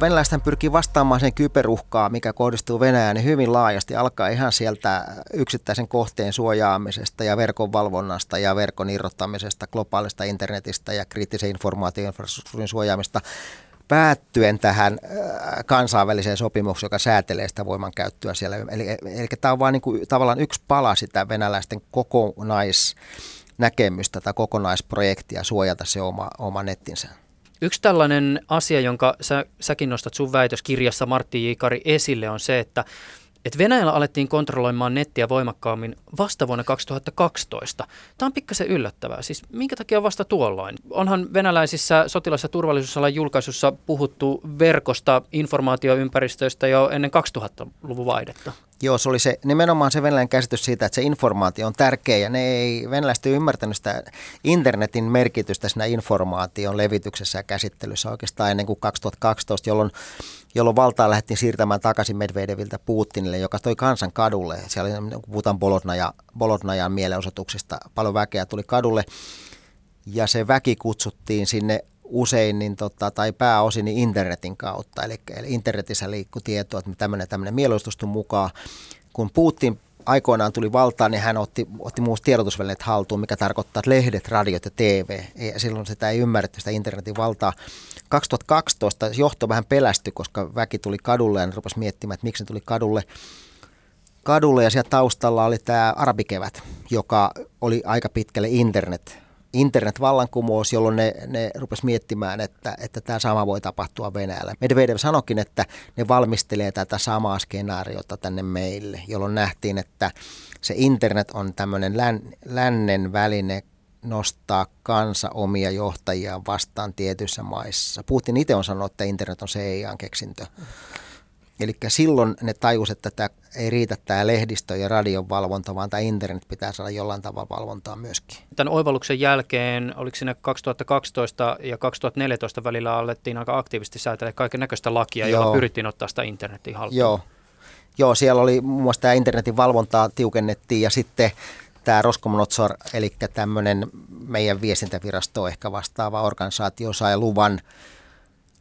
Venäläiset pyrkii vastaamaan sen kyberuhkaan, mikä kohdistuu Venäjään, niin hyvin laajasti. Alkaa ihan sieltä yksittäisen kohteen suojaamisesta ja verkon valvonnasta ja verkon irrottamisesta, globaalista internetistä ja kriittisen informaatioinfrastruktuurin suojaamista päättyen tähän äh, kansainväliseen sopimukseen, joka säätelee sitä voimankäyttöä siellä. Eli, eli tämä on vain niin kuin, tavallaan yksi pala sitä venäläisten kokonaisnäkemystä tai kokonaisprojektia suojata se oma, oma nettinsä. Yksi tällainen asia, jonka sä, säkin nostat sun väitöskirjassa Martti Jikari esille, on se, että että Venäjällä alettiin kontrolloimaan nettiä voimakkaammin vasta vuonna 2012. Tämä on pikkasen yllättävää. Siis minkä takia vasta tuolloin? Onhan venäläisissä sotilas- ja turvallisuusalan julkaisussa puhuttu verkosta, informaatioympäristöistä jo ennen 2000-luvun vaihdetta. Joo, se oli se, nimenomaan se venäläinen käsitys siitä, että se informaatio on tärkeä ja ne ei venäläiset ei ymmärtänyt sitä internetin merkitystä siinä informaation levityksessä ja käsittelyssä oikeastaan ennen kuin 2012, jolloin, jolloin valtaa lähdettiin siirtämään takaisin Medvedeviltä Putinille, joka toi kansan kadulle. Siellä oli, kun puhutaan Bolotnaja, Bolotnajan mielenosoituksista, paljon väkeä tuli kadulle ja se väki kutsuttiin sinne usein niin tota, tai pääosin niin internetin kautta. Eli, eli internetissä liikkui tietoa, että tämmöinen, tämmöinen mielenosoitus mukaan. Kun Putin aikoinaan tuli valtaan, niin hän otti, otti muut tiedotusvälineet haltuun, mikä tarkoittaa, että lehdet, radiot ja TV. Ja silloin sitä ei ymmärretty sitä internetin valtaa. 2012 johto vähän pelästyi, koska väki tuli kadulle ja ne rupesi miettimään, että miksi ne tuli kadulle. Kadulle ja siellä taustalla oli tämä arabikevät, joka oli aika pitkälle internet internetvallankumous, jolloin ne, ne rupes miettimään, että, että tämä sama voi tapahtua Venäjällä. Medvedev sanokin, että ne valmistelee tätä samaa skenaariota tänne meille, jolloin nähtiin, että se internet on tämmöinen län, lännen väline nostaa kansa omia johtajia vastaan tietyissä maissa. Putin itse on sanonut, että internet on CIAn keksintö. Eli silloin ne tajus, että tämä ei riitä tämä lehdistö ja radion valvonta, vaan tämä internet pitää saada jollain tavalla valvontaa myöskin. Tämän oivalluksen jälkeen, oliko siinä 2012 ja 2014 välillä alettiin aika aktiivisesti säätellä kaiken näköistä lakia, Joo. jolla pyrittiin ottaa sitä internetin haltuun? Joo. Joo, siellä oli muun muassa tämä internetin valvontaa tiukennettiin ja sitten tämä Roskomnadzor, eli tämmöinen meidän viestintävirasto ehkä vastaava organisaatio sai luvan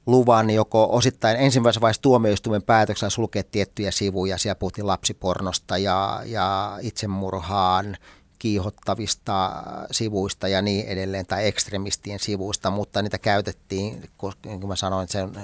luvan joko osittain ensimmäisessä vaiheessa tuomioistuimen päätöksellä sulkea tiettyjä sivuja. Siellä puhuttiin lapsipornosta ja, ja itsemurhaan kiihottavista sivuista ja niin edelleen, tai ekstremistien sivuista, mutta niitä käytettiin, koska niin mä sanoin, se on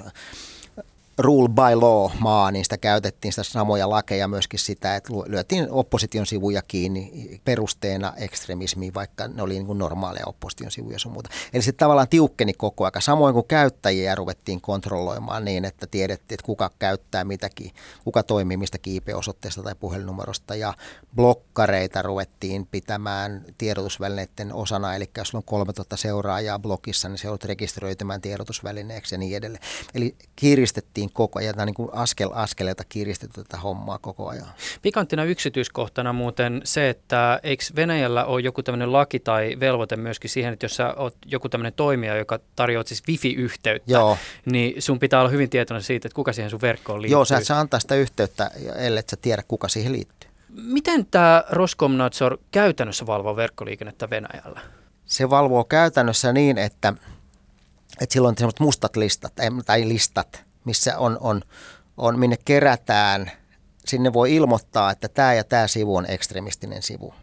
rule by law maa, niin sitä käytettiin sitä samoja lakeja myöskin sitä, että lyötiin opposition sivuja kiinni perusteena ekstremismiin, vaikka ne oli niin kuin normaaleja opposition sivuja sun muuta. Eli se tavallaan tiukkeni koko ajan, samoin kuin käyttäjiä ruvettiin kontrolloimaan niin, että tiedettiin, että kuka käyttää mitäkin, kuka toimii mistä IP-osoitteesta tai puhelinnumerosta ja blokkareita ruvettiin pitämään tiedotusvälineiden osana, eli jos on 3000 seuraajaa blogissa, niin se on rekisteröitymään tiedotusvälineeksi ja niin edelleen. Eli kiristettiin niin koko ajan, niin kuin askel askeleelta kiristetty tätä hommaa koko ajan. Pikanttina yksityiskohtana muuten se, että eikö Venäjällä ole joku tämmöinen laki tai velvoite myöskin siihen, että jos sä oot joku tämmöinen toimija, joka tarjoaa siis wifi-yhteyttä, Joo. niin sun pitää olla hyvin tietoinen siitä, että kuka siihen sun verkkoon liittyy. Joo, sä et saa antaa sitä yhteyttä, ellei sä tiedä, kuka siihen liittyy. Miten tämä Roskomnadzor käytännössä valvoo verkkoliikennettä Venäjällä? Se valvoo käytännössä niin, että, että silloin on mustat listat, tai listat, missä on, on, on, minne kerätään, sinne voi ilmoittaa, että tämä ja tämä sivu on ekstremistinen sivu.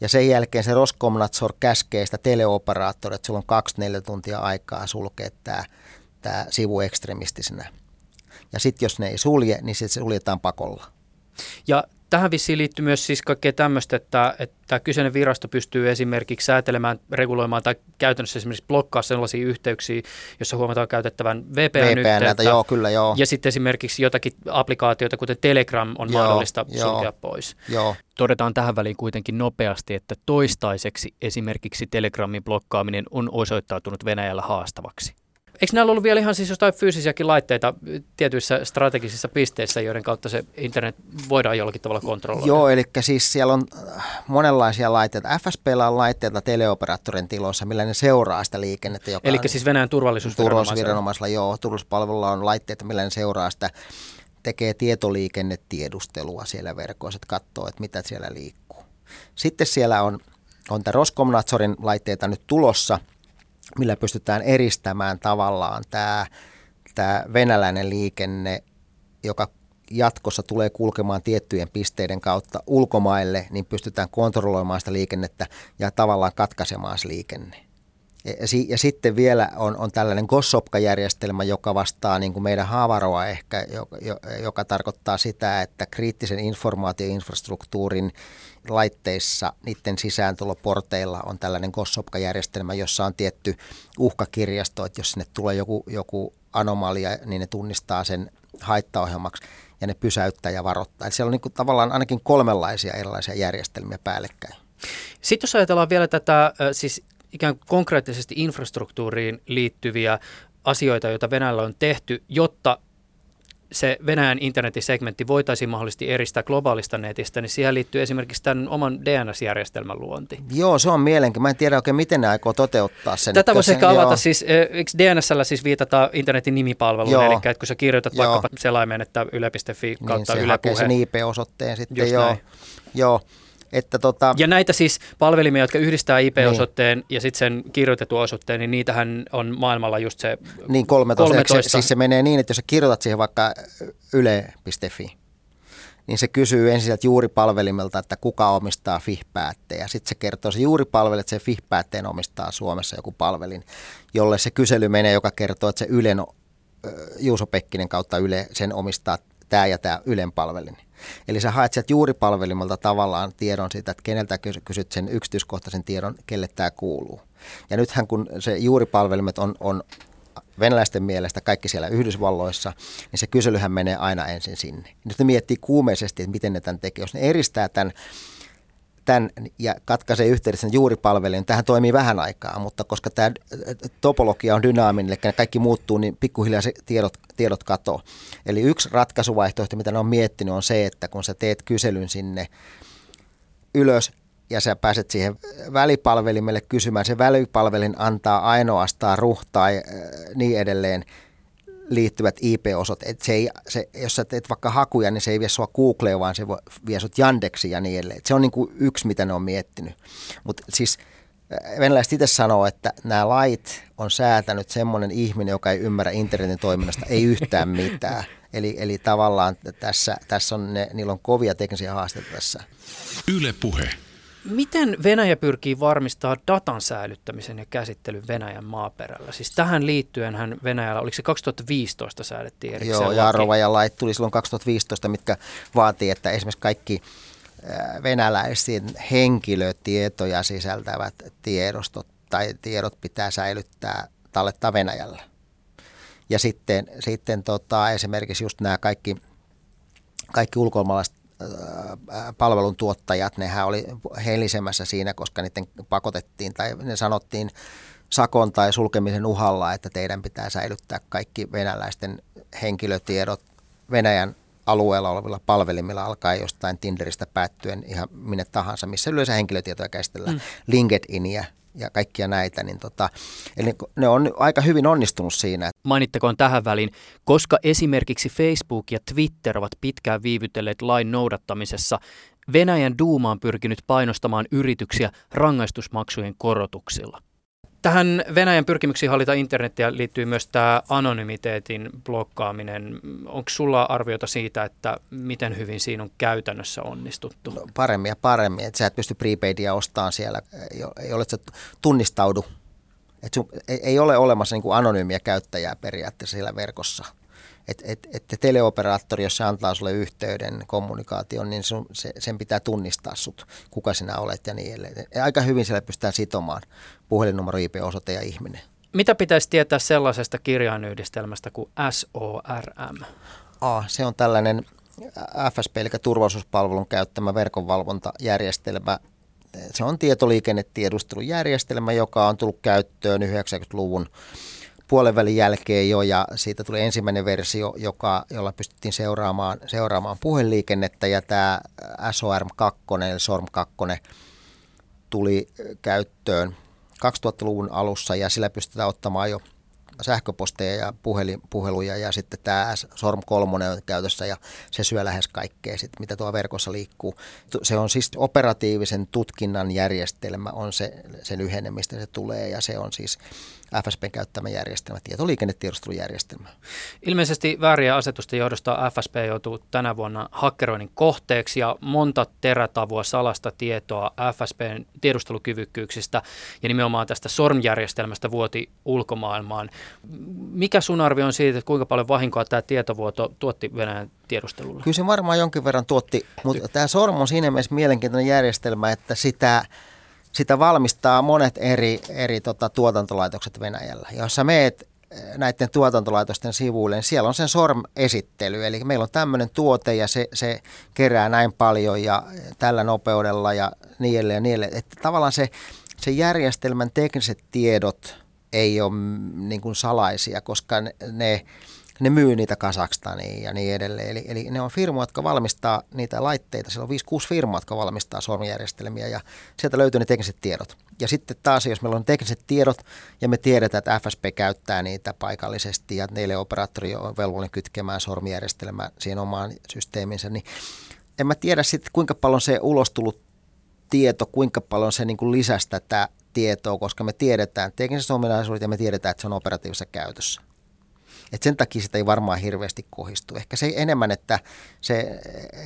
Ja sen jälkeen se Roskomnadzor käskee sitä teleoperaattoria, että sulla on kaksi neljä tuntia aikaa sulkea tämä, tämä sivu ekstremistisenä. Ja sitten jos ne ei sulje, niin se suljetaan pakolla. Ja tähän vissiin liittyy myös siis kaikkea tämmöistä, että, että kyseinen virasto pystyy esimerkiksi säätelemään, reguloimaan tai käytännössä esimerkiksi blokkaa sellaisia yhteyksiä, jossa huomataan käytettävän VPN-yhteyttä. joo, kyllä, joo. Ja sitten esimerkiksi jotakin applikaatioita, kuten Telegram, on joo, mahdollista joo, sulkea pois. Joo. Todetaan tähän väliin kuitenkin nopeasti, että toistaiseksi esimerkiksi Telegramin blokkaaminen on osoittautunut Venäjällä haastavaksi. Eikö näillä ollut vielä ihan siis jostain fyysisiäkin laitteita tietyissä strategisissa pisteissä, joiden kautta se internet voidaan jollakin tavalla kontrolloida? Joo, eli siis siellä on äh, monenlaisia laitteita. FSPllä on laitteita teleoperaattorin tiloissa, millä ne seuraa sitä liikennettä. Joka eli siis Venäjän turvallisuusviranomaisilla? Joo. Turvallisuuspalvelulla on laitteita, millä ne seuraa sitä tekee tietoliikennetiedustelua siellä verkoissa, että katsoo, että mitä siellä liikkuu. Sitten siellä on, on tämä Roskomnadzorin laitteita nyt tulossa – millä pystytään eristämään tavallaan tämä, tämä venäläinen liikenne, joka jatkossa tulee kulkemaan tiettyjen pisteiden kautta ulkomaille, niin pystytään kontrolloimaan sitä liikennettä ja tavallaan katkaisemaan se liikenne. Ja, ja sitten vielä on, on tällainen Gossopka-järjestelmä, joka vastaa niin kuin meidän haavaroa ehkä, joka, joka tarkoittaa sitä, että kriittisen informaatioinfrastruktuurin laitteissa, niiden sisääntuloporteilla on tällainen Gossopka-järjestelmä, jossa on tietty uhkakirjasto, että jos sinne tulee joku, joku anomalia, niin ne tunnistaa sen haittaohjelmaksi ja ne pysäyttää ja varoittaa. Eli siellä on niin tavallaan ainakin kolmenlaisia erilaisia järjestelmiä päällekkäin. Sitten jos ajatellaan vielä tätä siis ikään kuin konkreettisesti infrastruktuuriin liittyviä asioita, joita Venäjällä on tehty, jotta se Venäjän internetin segmentti voitaisiin mahdollisesti eristää globaalista netistä, niin siihen liittyy esimerkiksi tämän oman DNS-järjestelmän luonti. Joo, se on mielenkiintoinen. Mä en tiedä oikein, miten ne aikoo toteuttaa sen. Tätä voisi ehkä avata, joo. siis eikö DNSllä siis viitata internetin nimipalveluun, Joo. eli että kun sä kirjoitat Joo. vaikkapa selaimen, että yle.fi niin kautta se Yle sen IP-osoitteen sitten, Just joo. näin. joo. Että tota, Ja näitä siis palvelimia, jotka yhdistää IP-osoitteen niin. ja sitten sen kirjoitetun osoitteen, niin niitähän on maailmalla just se Niin 13. 13. 13. Se, siis se menee niin, että jos sä kirjoitat siihen vaikka yle.fi, niin se kysyy ensin sieltä juuripalvelimelta, että kuka omistaa FIH-päätteen. Ja sitten se kertoo se juuripalvelu, että se FIH-päätteen omistaa Suomessa joku palvelin, jolle se kysely menee, joka kertoo, että se Ylen, Juuso Pekkinen kautta Yle, sen omistaa tämä ja tämä Ylen palvelin. Eli sä haet sieltä juuripalvelimelta tavallaan tiedon siitä, että keneltä kys- kysyt sen yksityiskohtaisen tiedon, kelle tämä kuuluu. Ja nythän kun se juuripalvelimet on, on venäläisten mielestä kaikki siellä Yhdysvalloissa, niin se kyselyhän menee aina ensin sinne. Nyt ne miettii kuumeisesti, että miten ne tämän tekee. Jos ne eristää tämän, tämän ja katkaisee yhteydessä niin tähän toimii vähän aikaa, mutta koska tämä topologia on dynaaminen, eli kaikki muuttuu, niin pikkuhiljaa se tiedot, tiedot katoo. Eli yksi ratkaisuvaihtoehto, mitä ne on miettinyt, on se, että kun sä teet kyselyn sinne ylös ja sä pääset siihen välipalvelimelle kysymään, se välipalvelin antaa ainoastaan ruh tai äh, niin edelleen liittyvät IP-osot. Et se ei, se, jos sä teet vaikka hakuja, niin se ei vie sua Googleen, vaan se vie sut Yandexiin ja niin edelleen. Et se on niin kuin yksi, mitä ne on miettinyt. Mutta siis venäläiset itse sanoo, että nämä lait on säätänyt semmoinen ihminen, joka ei ymmärrä internetin toiminnasta, ei yhtään mitään. Eli, eli tavallaan tässä, tässä on ne, niillä on kovia teknisiä haasteita tässä. Yle Puhe. Miten Venäjä pyrkii varmistaa datan säilyttämisen ja käsittelyn Venäjän maaperällä? Siis tähän liittyenhän Venäjällä, oliko se 2015 säädettiin erikseen Joo? Jarova ja lait tuli silloin 2015, mitkä vaatii, että esimerkiksi kaikki äh, venäläisiin henkilötietoja sisältävät tiedostot tai tiedot pitää säilyttää, tallettaa Venäjällä. Ja sitten, sitten tota, esimerkiksi just nämä kaikki, kaikki ulkomaalaiset palveluntuottajat, nehän oli helisemässä siinä, koska niiden pakotettiin tai ne sanottiin sakon tai sulkemisen uhalla, että teidän pitää säilyttää kaikki venäläisten henkilötiedot Venäjän alueella olevilla palvelimilla alkaa jostain Tinderistä päättyen ihan minne tahansa, missä yleensä henkilötietoja käsitellään, mm. LinkedInia ja kaikkia näitä, niin tota, eli ne on aika hyvin onnistunut siinä. Mainittakoon tähän väliin, koska esimerkiksi Facebook ja Twitter ovat pitkään viivytelleet lain noudattamisessa, Venäjän Duuma on pyrkinyt painostamaan yrityksiä rangaistusmaksujen korotuksilla. Tähän Venäjän pyrkimyksiin hallita internetiä liittyy myös tämä anonymiteetin blokkaaminen. Onko sulla arviota siitä, että miten hyvin siinä on käytännössä onnistuttu? Paremmin ja paremmin, että sä et pysty prepaidia ostamaan siellä, että sä tunnistaudu. Et sun, ei, ei ole olemassa niin anonyymiä käyttäjää periaatteessa siellä verkossa. Että et, et teleoperaattori, jos se antaa sulle yhteyden, kommunikaation, niin sun, se, sen pitää tunnistaa sut, kuka sinä olet ja niin edelleen. Ja Aika hyvin siellä pystytään sitomaan puhelinnumero, IP-osoite ja ihminen. Mitä pitäisi tietää sellaisesta kirjainyhdistelmästä kuin SORM? A, se on tällainen FSP, eli turvallisuuspalvelun käyttämä verkonvalvontajärjestelmä. Se on tietoliikennetiedustelujärjestelmä, joka on tullut käyttöön 90-luvun puolen välin jälkeen jo, ja siitä tuli ensimmäinen versio, joka, jolla pystyttiin seuraamaan, seuraamaan puhelinliikennettä, ja tämä SORM 2, eli SORM 2, tuli käyttöön 2000-luvun alussa, ja sillä pystytään ottamaan jo sähköposteja ja puhelin, puheluja ja sitten tämä SORM 3 on käytössä ja se syö lähes kaikkea, sit, mitä tuo verkossa liikkuu. Se on siis operatiivisen tutkinnan järjestelmä, on se, se lyhenne, mistä se tulee ja se on siis FSPn käyttämä järjestelmä, tietoliikennetiedustelujärjestelmä. Ilmeisesti väärien asetusten johdosta FSP joutuu tänä vuonna hakkeroinnin kohteeksi ja monta terätavua salasta tietoa FSPn tiedustelukyvykkyyksistä ja nimenomaan tästä SORM-järjestelmästä vuoti ulkomaailmaan. Mikä sun arvio on siitä, että kuinka paljon vahinkoa tämä tietovuoto tuotti Venäjän tiedustelulle? Kyllä se varmaan jonkin verran tuotti, mutta tämä SORM on siinä mielessä mielenkiintoinen järjestelmä, että sitä sitä valmistaa monet eri, eri tota, tuotantolaitokset Venäjällä. Jos meet näiden tuotantolaitosten sivuille, niin siellä on sen SORM-esittely. Eli meillä on tämmöinen tuote ja se, se kerää näin paljon ja tällä nopeudella ja niin edelleen ja niin edelleen. Että tavallaan se, se järjestelmän tekniset tiedot ei ole niin kuin salaisia, koska ne, ne ne myy niitä Kasakstaniin ja niin edelleen. Eli, eli ne on firmoja, jotka valmistaa niitä laitteita. Siellä on 5-6 firmaa, jotka valmistaa sormijärjestelmiä ja sieltä löytyy ne tekniset tiedot. Ja sitten taas, jos meillä on tekniset tiedot ja me tiedetään, että FSP käyttää niitä paikallisesti ja neille operaattori on velvollinen kytkemään sormijärjestelmää siihen omaan systeeminsä, niin en mä tiedä sitten kuinka paljon se ulos tullut tieto, kuinka paljon se niin kuin lisäsi tätä tietoa, koska me tiedetään tekniset ominaisuudet ja me tiedetään, että se on operatiivisessa käytössä. Et sen takia sitä ei varmaan hirveästi kohistu. Ehkä se enemmän, että se,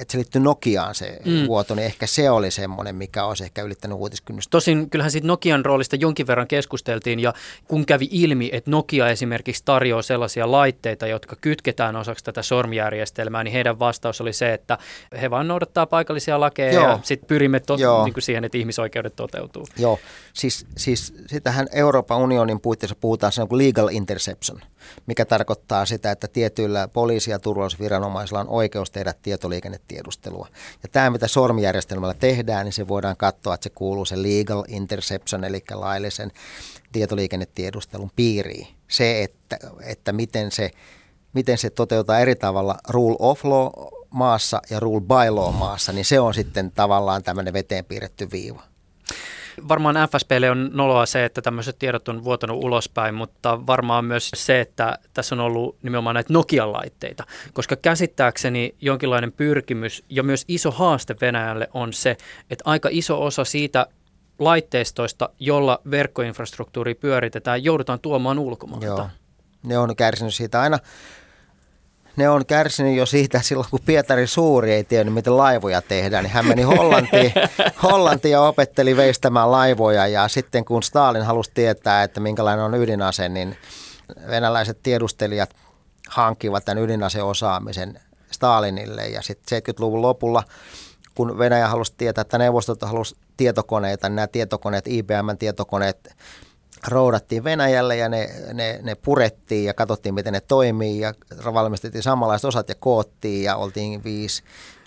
että se liittyy Nokiaan se mm. vuoto, niin ehkä se oli semmoinen, mikä olisi ehkä ylittänyt uutiskynnystä. Tosin kyllähän siitä Nokian roolista jonkin verran keskusteltiin ja kun kävi ilmi, että Nokia esimerkiksi tarjoaa sellaisia laitteita, jotka kytketään osaksi tätä sormijärjestelmää, niin heidän vastaus oli se, että he vaan noudattaa paikallisia lakeja Joo. ja sitten pyrimme tot- niin kuin siihen, että ihmisoikeudet toteutuu. Joo, siis, siis sitähän Euroopan unionin puitteissa puhutaan se on kuin legal interception, mikä tarkoittaa tarkoittaa sitä, että tietyillä poliisi- ja turvallisuusviranomaisilla on oikeus tehdä tietoliikennetiedustelua. Ja tämä, mitä sormijärjestelmällä tehdään, niin se voidaan katsoa, että se kuuluu se legal interception, eli laillisen tietoliikennetiedustelun piiriin. Se, että, että miten, se, miten se toteutetaan eri tavalla rule of law maassa ja rule by law maassa, niin se on sitten tavallaan tämmöinen veteen piirretty viiva. Varmaan FSPlle on noloa se, että tämmöiset tiedot on vuotanut ulospäin, mutta varmaan myös se, että tässä on ollut nimenomaan näitä Nokia-laitteita, koska käsittääkseni jonkinlainen pyrkimys ja myös iso haaste Venäjälle on se, että aika iso osa siitä laitteistoista, jolla verkkoinfrastruktuuri pyöritetään, joudutaan tuomaan ulkomailta. Joo. Ne on kärsinyt siitä aina ne on kärsinyt jo siitä silloin, kun Pietari Suuri ei tiennyt, miten laivoja tehdään, niin hän meni Hollantiin, Hollantiin ja opetteli veistämään laivoja. Ja sitten kun Stalin halusi tietää, että minkälainen on ydinase, niin venäläiset tiedustelijat hankkivat tämän ydinaseosaamisen Stalinille. Ja sitten 70-luvun lopulla kun Venäjä halusi tietää, että neuvostot halusi tietokoneita, niin nämä tietokoneet, IBM-tietokoneet roudattiin Venäjälle ja ne, ne, ne purettiin ja katsottiin, miten ne toimii ja valmistettiin samanlaiset osat ja koottiin ja oltiin viisi,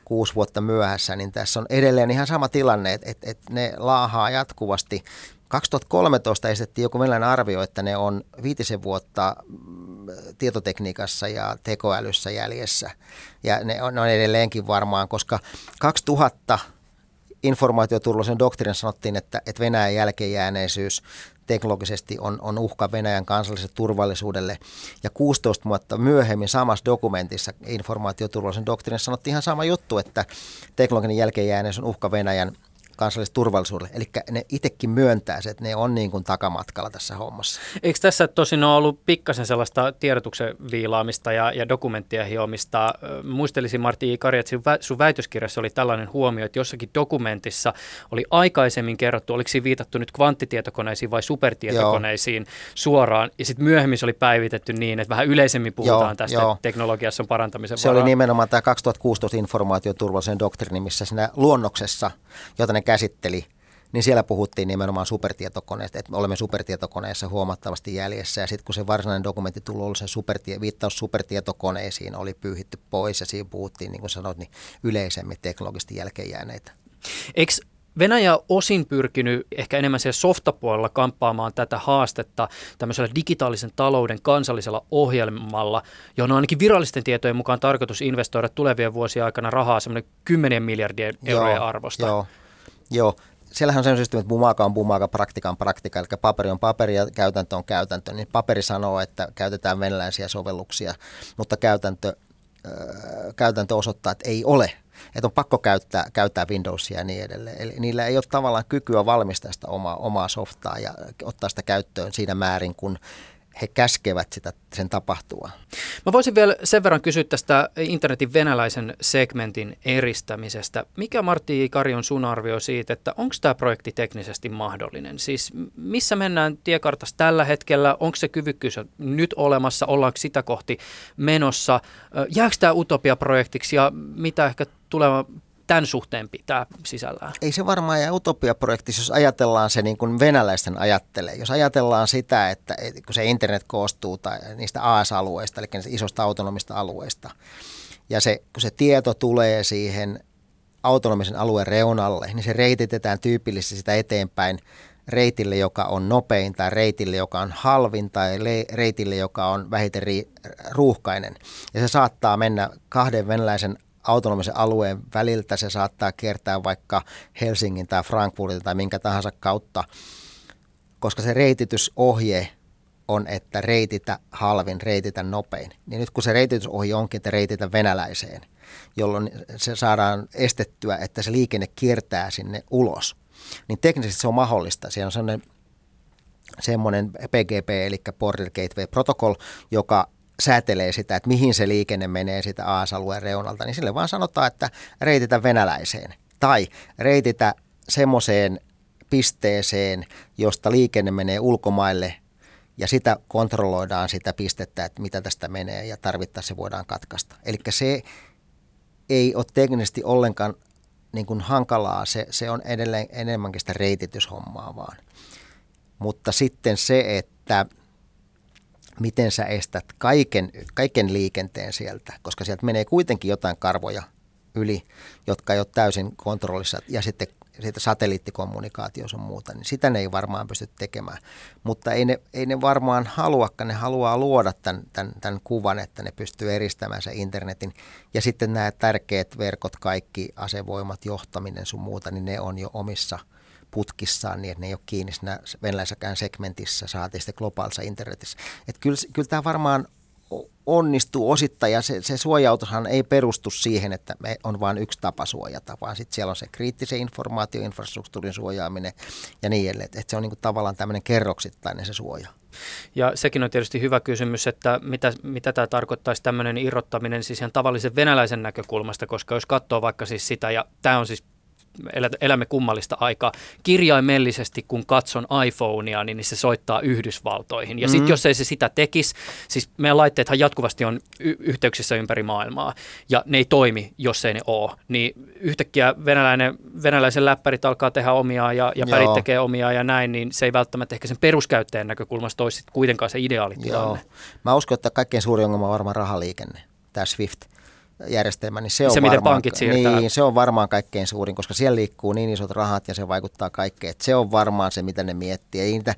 kuusi vuotta myöhässä, niin tässä on edelleen ihan sama tilanne, että, että, ne laahaa jatkuvasti. 2013 esitettiin joku venäläinen arvio, että ne on viitisen vuotta mm, tietotekniikassa ja tekoälyssä jäljessä. Ja ne on, ne on edelleenkin varmaan, koska 2000 informaatioturvallisen doktriinin sanottiin, että, että Venäjän jälkeenjääneisyys teknologisesti on, on uhka Venäjän kansalliselle turvallisuudelle. Ja 16 vuotta myöhemmin samassa dokumentissa informaatioturvallisen doktriinissa sanottiin ihan sama juttu, että teknologinen jälkeenjääneisyys on uhka Venäjän kansalliselle turvallisuudelle. Eli ne itsekin myöntää se, että ne on niin kuin takamatkalla tässä hommassa. Eikö tässä tosin ole ollut pikkasen sellaista tiedotuksen viilaamista ja, ja dokumenttien hiomista? Muistelisin Martti Ikari, että sun väitöskirjassa oli tällainen huomio, että jossakin dokumentissa oli aikaisemmin kerrottu, oliko siinä viitattu nyt kvanttitietokoneisiin vai supertietokoneisiin joo. suoraan, ja sitten myöhemmin se oli päivitetty niin, että vähän yleisemmin puhutaan joo, tästä joo. teknologiassa on parantamisen Se varaa. oli nimenomaan tämä 2016 informaatioturvallisen doktrini, missä siinä luonnoksessa, jota ne käsitteli, niin siellä puhuttiin nimenomaan supertietokoneesta, että me olemme supertietokoneessa huomattavasti jäljessä. Ja sitten kun se varsinainen dokumentti tuli, oli se supertie, viittaus supertietokoneisiin oli pyyhitty pois ja siinä puhuttiin, niin kuin sanoit, niin yleisemmin teknologisesti jälkeenjääneitä. Eikö Venäjä osin pyrkinyt ehkä enemmän siellä softapuolella kamppaamaan tätä haastetta tämmöisellä digitaalisen talouden kansallisella ohjelmalla, johon on ainakin virallisten tietojen mukaan tarkoitus investoida tulevien vuosien aikana rahaa semmoinen 10 miljardien eurojen arvosta. Joo, Joo, siellähän on se systeemi, että bumaka on bumaka, praktika on praktika, eli paperi on paperi ja käytäntö on käytäntö. Niin paperi sanoo, että käytetään venäläisiä sovelluksia, mutta käytäntö, äh, käytäntö osoittaa, että ei ole. Että on pakko käyttää, käyttää Windowsia ja niin edelleen. Eli niillä ei ole tavallaan kykyä valmistaa sitä omaa, omaa softaa ja ottaa sitä käyttöön siinä määrin, kun he käskevät sitä, sen tapahtua. Mä voisin vielä sen verran kysyä tästä internetin venäläisen segmentin eristämisestä. Mikä Martti Kari on sun arvio siitä, että onko tämä projekti teknisesti mahdollinen? Siis missä mennään tiekartassa tällä hetkellä? Onko se kyvykkyys nyt olemassa? Ollaanko sitä kohti menossa? Jääkö tämä utopia-projektiksi ja mitä ehkä tuleva tämän suhteen pitää sisällään? Ei se varmaan jää utopia-projektissa, jos ajatellaan se niin kuin venäläisten ajattelee. Jos ajatellaan sitä, että kun se internet koostuu tai niistä AS-alueista, eli niistä isosta autonomista alueista, ja se, kun se tieto tulee siihen autonomisen alueen reunalle, niin se reititetään tyypillisesti sitä eteenpäin reitille, joka on nopein tai reitille, joka on halvin tai reitille, joka on vähiten ruuhkainen. Ja se saattaa mennä kahden venäläisen autonomisen alueen väliltä, se saattaa kiertää vaikka Helsingin tai Frankfurtin tai minkä tahansa kautta, koska se reititysohje on, että reititä halvin, reititä nopein. Niin nyt kun se reititysohje onkin, että reititä venäläiseen, jolloin se saadaan estettyä, että se liikenne kiertää sinne ulos, niin teknisesti se on mahdollista. Siellä on sellainen semmoinen PGP, eli Border Gateway Protocol, joka säätelee sitä, että mihin se liikenne menee sitä AAS-alueen reunalta, niin sille vaan sanotaan, että reititä venäläiseen tai reititä semmoiseen pisteeseen, josta liikenne menee ulkomaille ja sitä kontrolloidaan sitä pistettä, että mitä tästä menee ja tarvittaessa se voidaan katkaista. Eli se ei ole teknisesti ollenkaan niin kuin hankalaa, se, se on edelleen enemmänkin sitä reitityshommaa vaan. Mutta sitten se, että miten sä estät kaiken, kaiken liikenteen sieltä, koska sieltä menee kuitenkin jotain karvoja yli, jotka ei ole täysin kontrollissa ja sitten siitä satelliittikommunikaatiossa on muuta, niin sitä ne ei varmaan pysty tekemään. Mutta ei ne, ei ne varmaan haluakaan, ne haluaa luoda tämän, tämän, tämän kuvan, että ne pystyy eristämään sen internetin. Ja sitten nämä tärkeät verkot, kaikki asevoimat, johtaminen sun muuta, niin ne on jo omissa – putkissaan niin, että ne ei ole kiinni siinä venäläisessäkään segmentissä, saatiin sitten globaalissa internetissä. Että kyllä, kyllä tämä varmaan onnistuu osittain ja se, se suojautushan ei perustu siihen, että me on vain yksi tapa suojata, vaan sitten siellä on se kriittisen informaatioinfrastruktuurin suojaaminen ja niin edelleen. Että se on niin kuin tavallaan tämmöinen kerroksittainen se suoja. Ja sekin on tietysti hyvä kysymys, että mitä, mitä tämä tarkoittaisi tämmöinen irrottaminen siis ihan tavallisen venäläisen näkökulmasta, koska jos katsoo vaikka siis sitä, ja tämä on siis elämme kummallista aikaa. Kirjaimellisesti, kun katson iPhonea, niin se soittaa Yhdysvaltoihin. Ja sitten mm-hmm. jos ei se sitä tekisi, siis meidän laitteethan jatkuvasti on y- yhteyksissä ympäri maailmaa, ja ne ei toimi, jos ei ne ole. Niin yhtäkkiä venäläinen, venäläisen läppärit alkaa tehdä omia ja, ja pärit tekee omia ja näin, niin se ei välttämättä ehkä sen peruskäyttäjän näkökulmasta olisi kuitenkaan se ideaalitilanne. Joo. Mä uskon, että kaikkein suurin ongelma on varmaan rahaliikenne, tämä SWIFT järjestelmä, niin se on, se, varmaan, pankit siirtää. niin, se on varmaan kaikkein suurin, koska siellä liikkuu niin isot rahat ja se vaikuttaa kaikkeen. Että se on varmaan se, mitä ne miettii. Ei, niitä,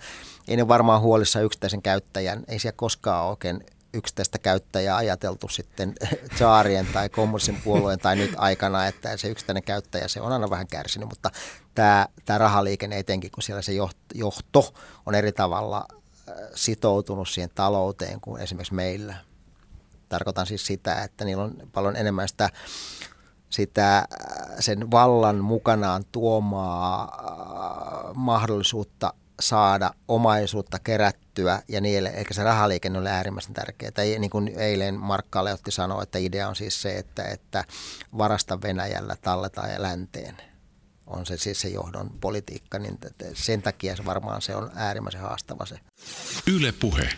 ei ne varmaan huolissa yksittäisen käyttäjän, ei siellä koskaan oikein yksittäistä käyttäjää ajateltu sitten Zaarien tai kommunistisen puolueen tai nyt aikana, että se yksittäinen käyttäjä, se on aina vähän kärsinyt, mutta tämä, tämä rahaliikenne etenkin, kun siellä se johto on eri tavalla äh, sitoutunut siihen talouteen kuin esimerkiksi meillä. Tarkoitan siis sitä, että niillä on paljon enemmän sitä, sitä äh, sen vallan mukanaan tuomaa äh, mahdollisuutta saada omaisuutta kerättyä ja niille, eikä se rahaliikenne ole äärimmäisen tärkeää. Tai niin kuin eilen Markka otti sanoa, että idea on siis se, että, että varasta Venäjällä talletaan ja länteen on se siis se johdon politiikka, niin sen takia se varmaan se on äärimmäisen haastava se. Yle puhe.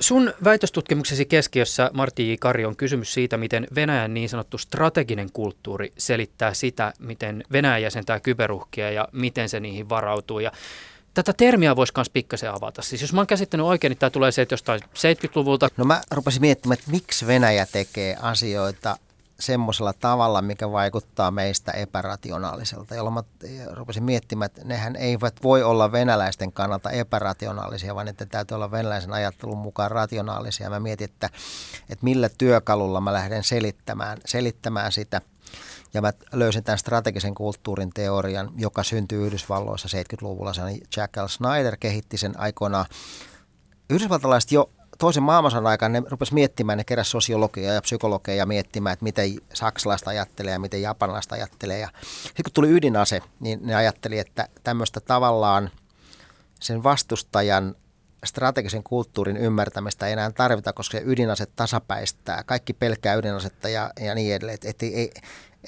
Sun väitöstutkimuksesi keskiössä, Martti J. Kari, on kysymys siitä, miten Venäjän niin sanottu strateginen kulttuuri selittää sitä, miten Venäjä jäsentää kyberuhkia ja miten se niihin varautuu. Ja Tätä termiä voisi myös pikkasen avata. Siis jos mä oon käsittänyt oikein, niin tämä tulee se, jostain 70-luvulta. No mä rupesin miettimään, että miksi Venäjä tekee asioita semmoisella tavalla, mikä vaikuttaa meistä epärationaaliselta, jolloin mä rupesin miettimään, että nehän eivät voi olla venäläisten kannalta epärationaalisia, vaan että täytyy olla venäläisen ajattelun mukaan rationaalisia. Mä mietin, että, että millä työkalulla mä lähden selittämään, selittämään sitä. Ja mä löysin tämän strategisen kulttuurin teorian, joka syntyi Yhdysvalloissa 70-luvulla. Se Jack L. Snyder kehitti sen aikoinaan. Yhdysvaltalaiset jo toisen maailmansodan aikana ne rupesi miettimään, ne keräsi sosiologia ja psykologia miettimään, että miten saksalaista ajattelee ja miten japanilaista ajattelee. Ja sitten kun tuli ydinase, niin ne ajatteli, että tämmöistä tavallaan sen vastustajan strategisen kulttuurin ymmärtämistä ei enää tarvita, koska se ydinase tasapäistää. Kaikki pelkää ydinasetta ja, ja niin edelleen. Että ei,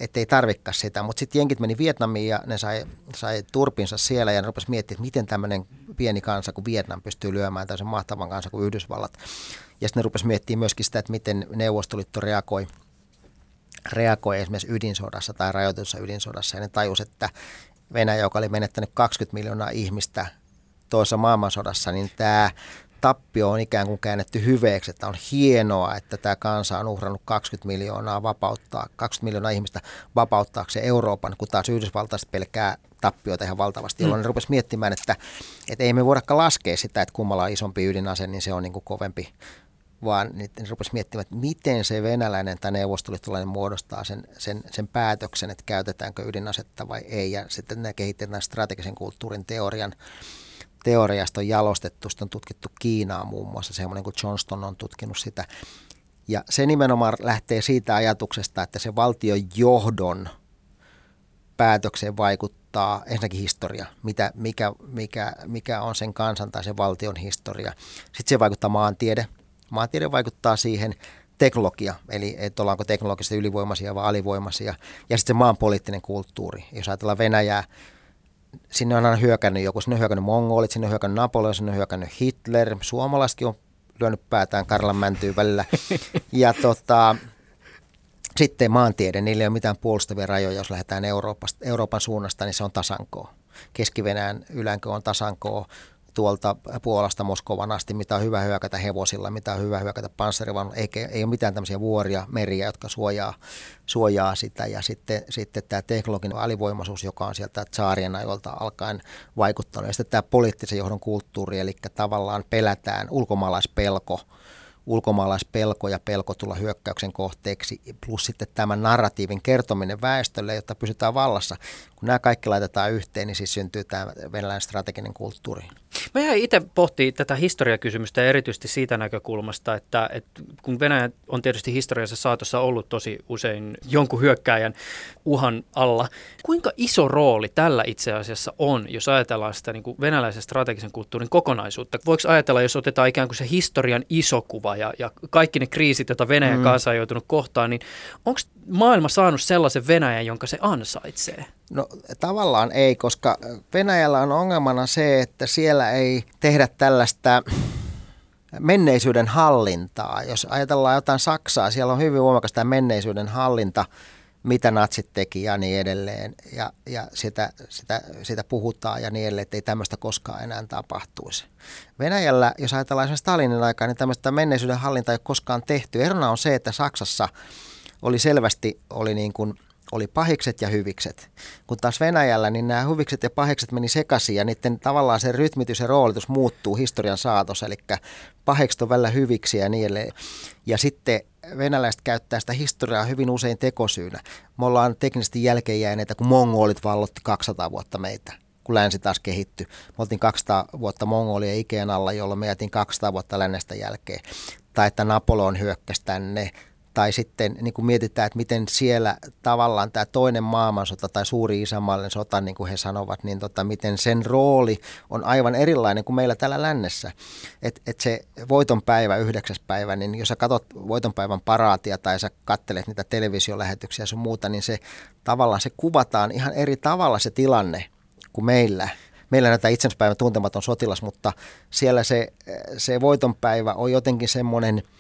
että ei tarvikaan sitä. Mutta sitten jenkit meni Vietnamiin ja ne sai, sai turpinsa siellä ja ne rupesi miettimään, että miten tämmöinen pieni kansa kuin Vietnam pystyy lyömään tämmöisen mahtavan kansan kuin Yhdysvallat. Ja sitten ne rupesi miettimään myöskin sitä, että miten Neuvostoliitto reagoi reagoi esimerkiksi ydinsodassa tai rajoitetussa ydinsodassa. Ja ne tajus, että Venäjä, joka oli menettänyt 20 miljoonaa ihmistä toisessa maailmansodassa, niin tämä, tappio on ikään kuin käännetty hyveeksi, että on hienoa, että tämä kansa on uhrannut 20 miljoonaa vapauttaa, 20 miljoonaa ihmistä vapauttaakseen Euroopan, kun taas Yhdysvaltaiset pelkää tappioita ihan valtavasti, jolloin mm. ne rupesi miettimään, että, että ei me voidakaan laskea sitä, että kummalla on isompi ydinase, niin se on niin kuin kovempi, vaan ne rupesi miettimään, että miten se venäläinen tai neuvostoliittolainen muodostaa sen, sen, sen päätöksen, että käytetäänkö ydinasetta vai ei, ja sitten ne kehitetään strategisen kulttuurin teorian teoriasta on jalostettu, sitä on tutkittu Kiinaa muun muassa, semmoinen kuin Johnston on tutkinut sitä. Ja se nimenomaan lähtee siitä ajatuksesta, että se valtion johdon päätökseen vaikuttaa ensinnäkin historia, mitä, mikä, mikä, mikä on sen kansan tai sen valtion historia. Sitten se vaikuttaa maantiede. Maantiede vaikuttaa siihen teknologia, eli että ollaanko teknologisesti ylivoimaisia vai alivoimaisia. Ja sitten se maan poliittinen kulttuuri. Jos ajatellaan Venäjää, sinne on aina hyökännyt joku, sinne on hyökännyt mongolit, sinne on hyökännyt Napoleon, sinne on hyökännyt Hitler, suomalaisetkin on lyönyt päätään Karlan mäntyyn välillä. Ja tota, sitten maantiede, niillä ei ole mitään puolustavia rajoja, jos lähdetään Euroopasta, Euroopan suunnasta, niin se on tasankoa. Keski-Venäjän ylänkö on tasankoa, tuolta Puolasta Moskovan asti, mitä on hyvä hyökätä hevosilla, mitä on hyvä hyökätä panssarivan, eikä, ei ole mitään tämmöisiä vuoria, meriä, jotka suojaa, suojaa sitä. Ja sitten, sitten tämä teknologinen alivoimaisuus, joka on sieltä tsaarien ajoilta alkaen vaikuttanut. Ja sitten tämä poliittisen johdon kulttuuri, eli tavallaan pelätään ulkomaalaispelko, ulkomaalaispelko ja pelko tulla hyökkäyksen kohteeksi, plus sitten tämän narratiivin kertominen väestölle, jotta pysytään vallassa. Kun nämä kaikki laitetaan yhteen, niin siis syntyy tämä venäläinen strateginen kulttuuri. Mä jäin itse pohtimaan tätä historiakysymystä erityisesti siitä näkökulmasta, että, että kun Venäjä on tietysti historiassa saatossa ollut tosi usein jonkun hyökkääjän uhan alla, kuinka iso rooli tällä itse asiassa on, jos ajatellaan sitä niin kuin venäläisen strategisen kulttuurin kokonaisuutta? Voiko ajatella, jos otetaan ikään kuin se historian iso kuva ja, ja kaikki ne kriisit, joita Venäjän mm. kanssa on joutunut kohtaan, niin onko maailma saanut sellaisen Venäjän, jonka se ansaitsee? No tavallaan ei, koska Venäjällä on ongelmana se, että siellä ei tehdä tällaista menneisyyden hallintaa. Jos ajatellaan jotain Saksaa, siellä on hyvin voimakas tämä menneisyyden hallinta, mitä natsit teki ja niin edelleen. Ja, ja sitä, sitä, sitä puhutaan ja niin edelleen, että ei tämmöistä koskaan enää tapahtuisi. Venäjällä, jos ajatellaan esimerkiksi Stalinin aikaa, niin tämmöistä menneisyyden hallintaa ei ole koskaan tehty. Erona on se, että Saksassa oli selvästi oli niin kuin – oli pahikset ja hyvikset. Kun taas Venäjällä, niin nämä hyvikset ja pahikset meni sekaisin ja niiden tavallaan se rytmitys ja roolitus muuttuu historian saatossa. Eli pahikset on välillä hyviksi ja niin edelleen. Ja sitten venäläiset käyttää sitä historiaa hyvin usein tekosyynä. Me ollaan teknisesti jälkeenjääneitä, kun mongolit vallotti 200 vuotta meitä kun länsi taas kehittyi. Me oltiin 200 vuotta mongolia ikeen alla, jolloin me jätin 200 vuotta lännestä jälkeen. Tai että Napoleon hyökkäsi tänne, tai sitten niin kuin mietitään, että miten siellä tavallaan tämä toinen maailmansota tai suuri isämaallinen sota, niin kuin he sanovat, niin tota, miten sen rooli on aivan erilainen kuin meillä täällä lännessä. Että et se voitonpäivä, yhdeksäs päivä, niin jos sä katsot voitonpäivän paraatia tai sä kattelet niitä televisiolähetyksiä ja sun muuta, niin se tavallaan se kuvataan ihan eri tavalla se tilanne kuin meillä meillä näitä itsenäispäivän tuntematon sotilas, mutta siellä se, se voitonpäivä on jotenkin semmoinen –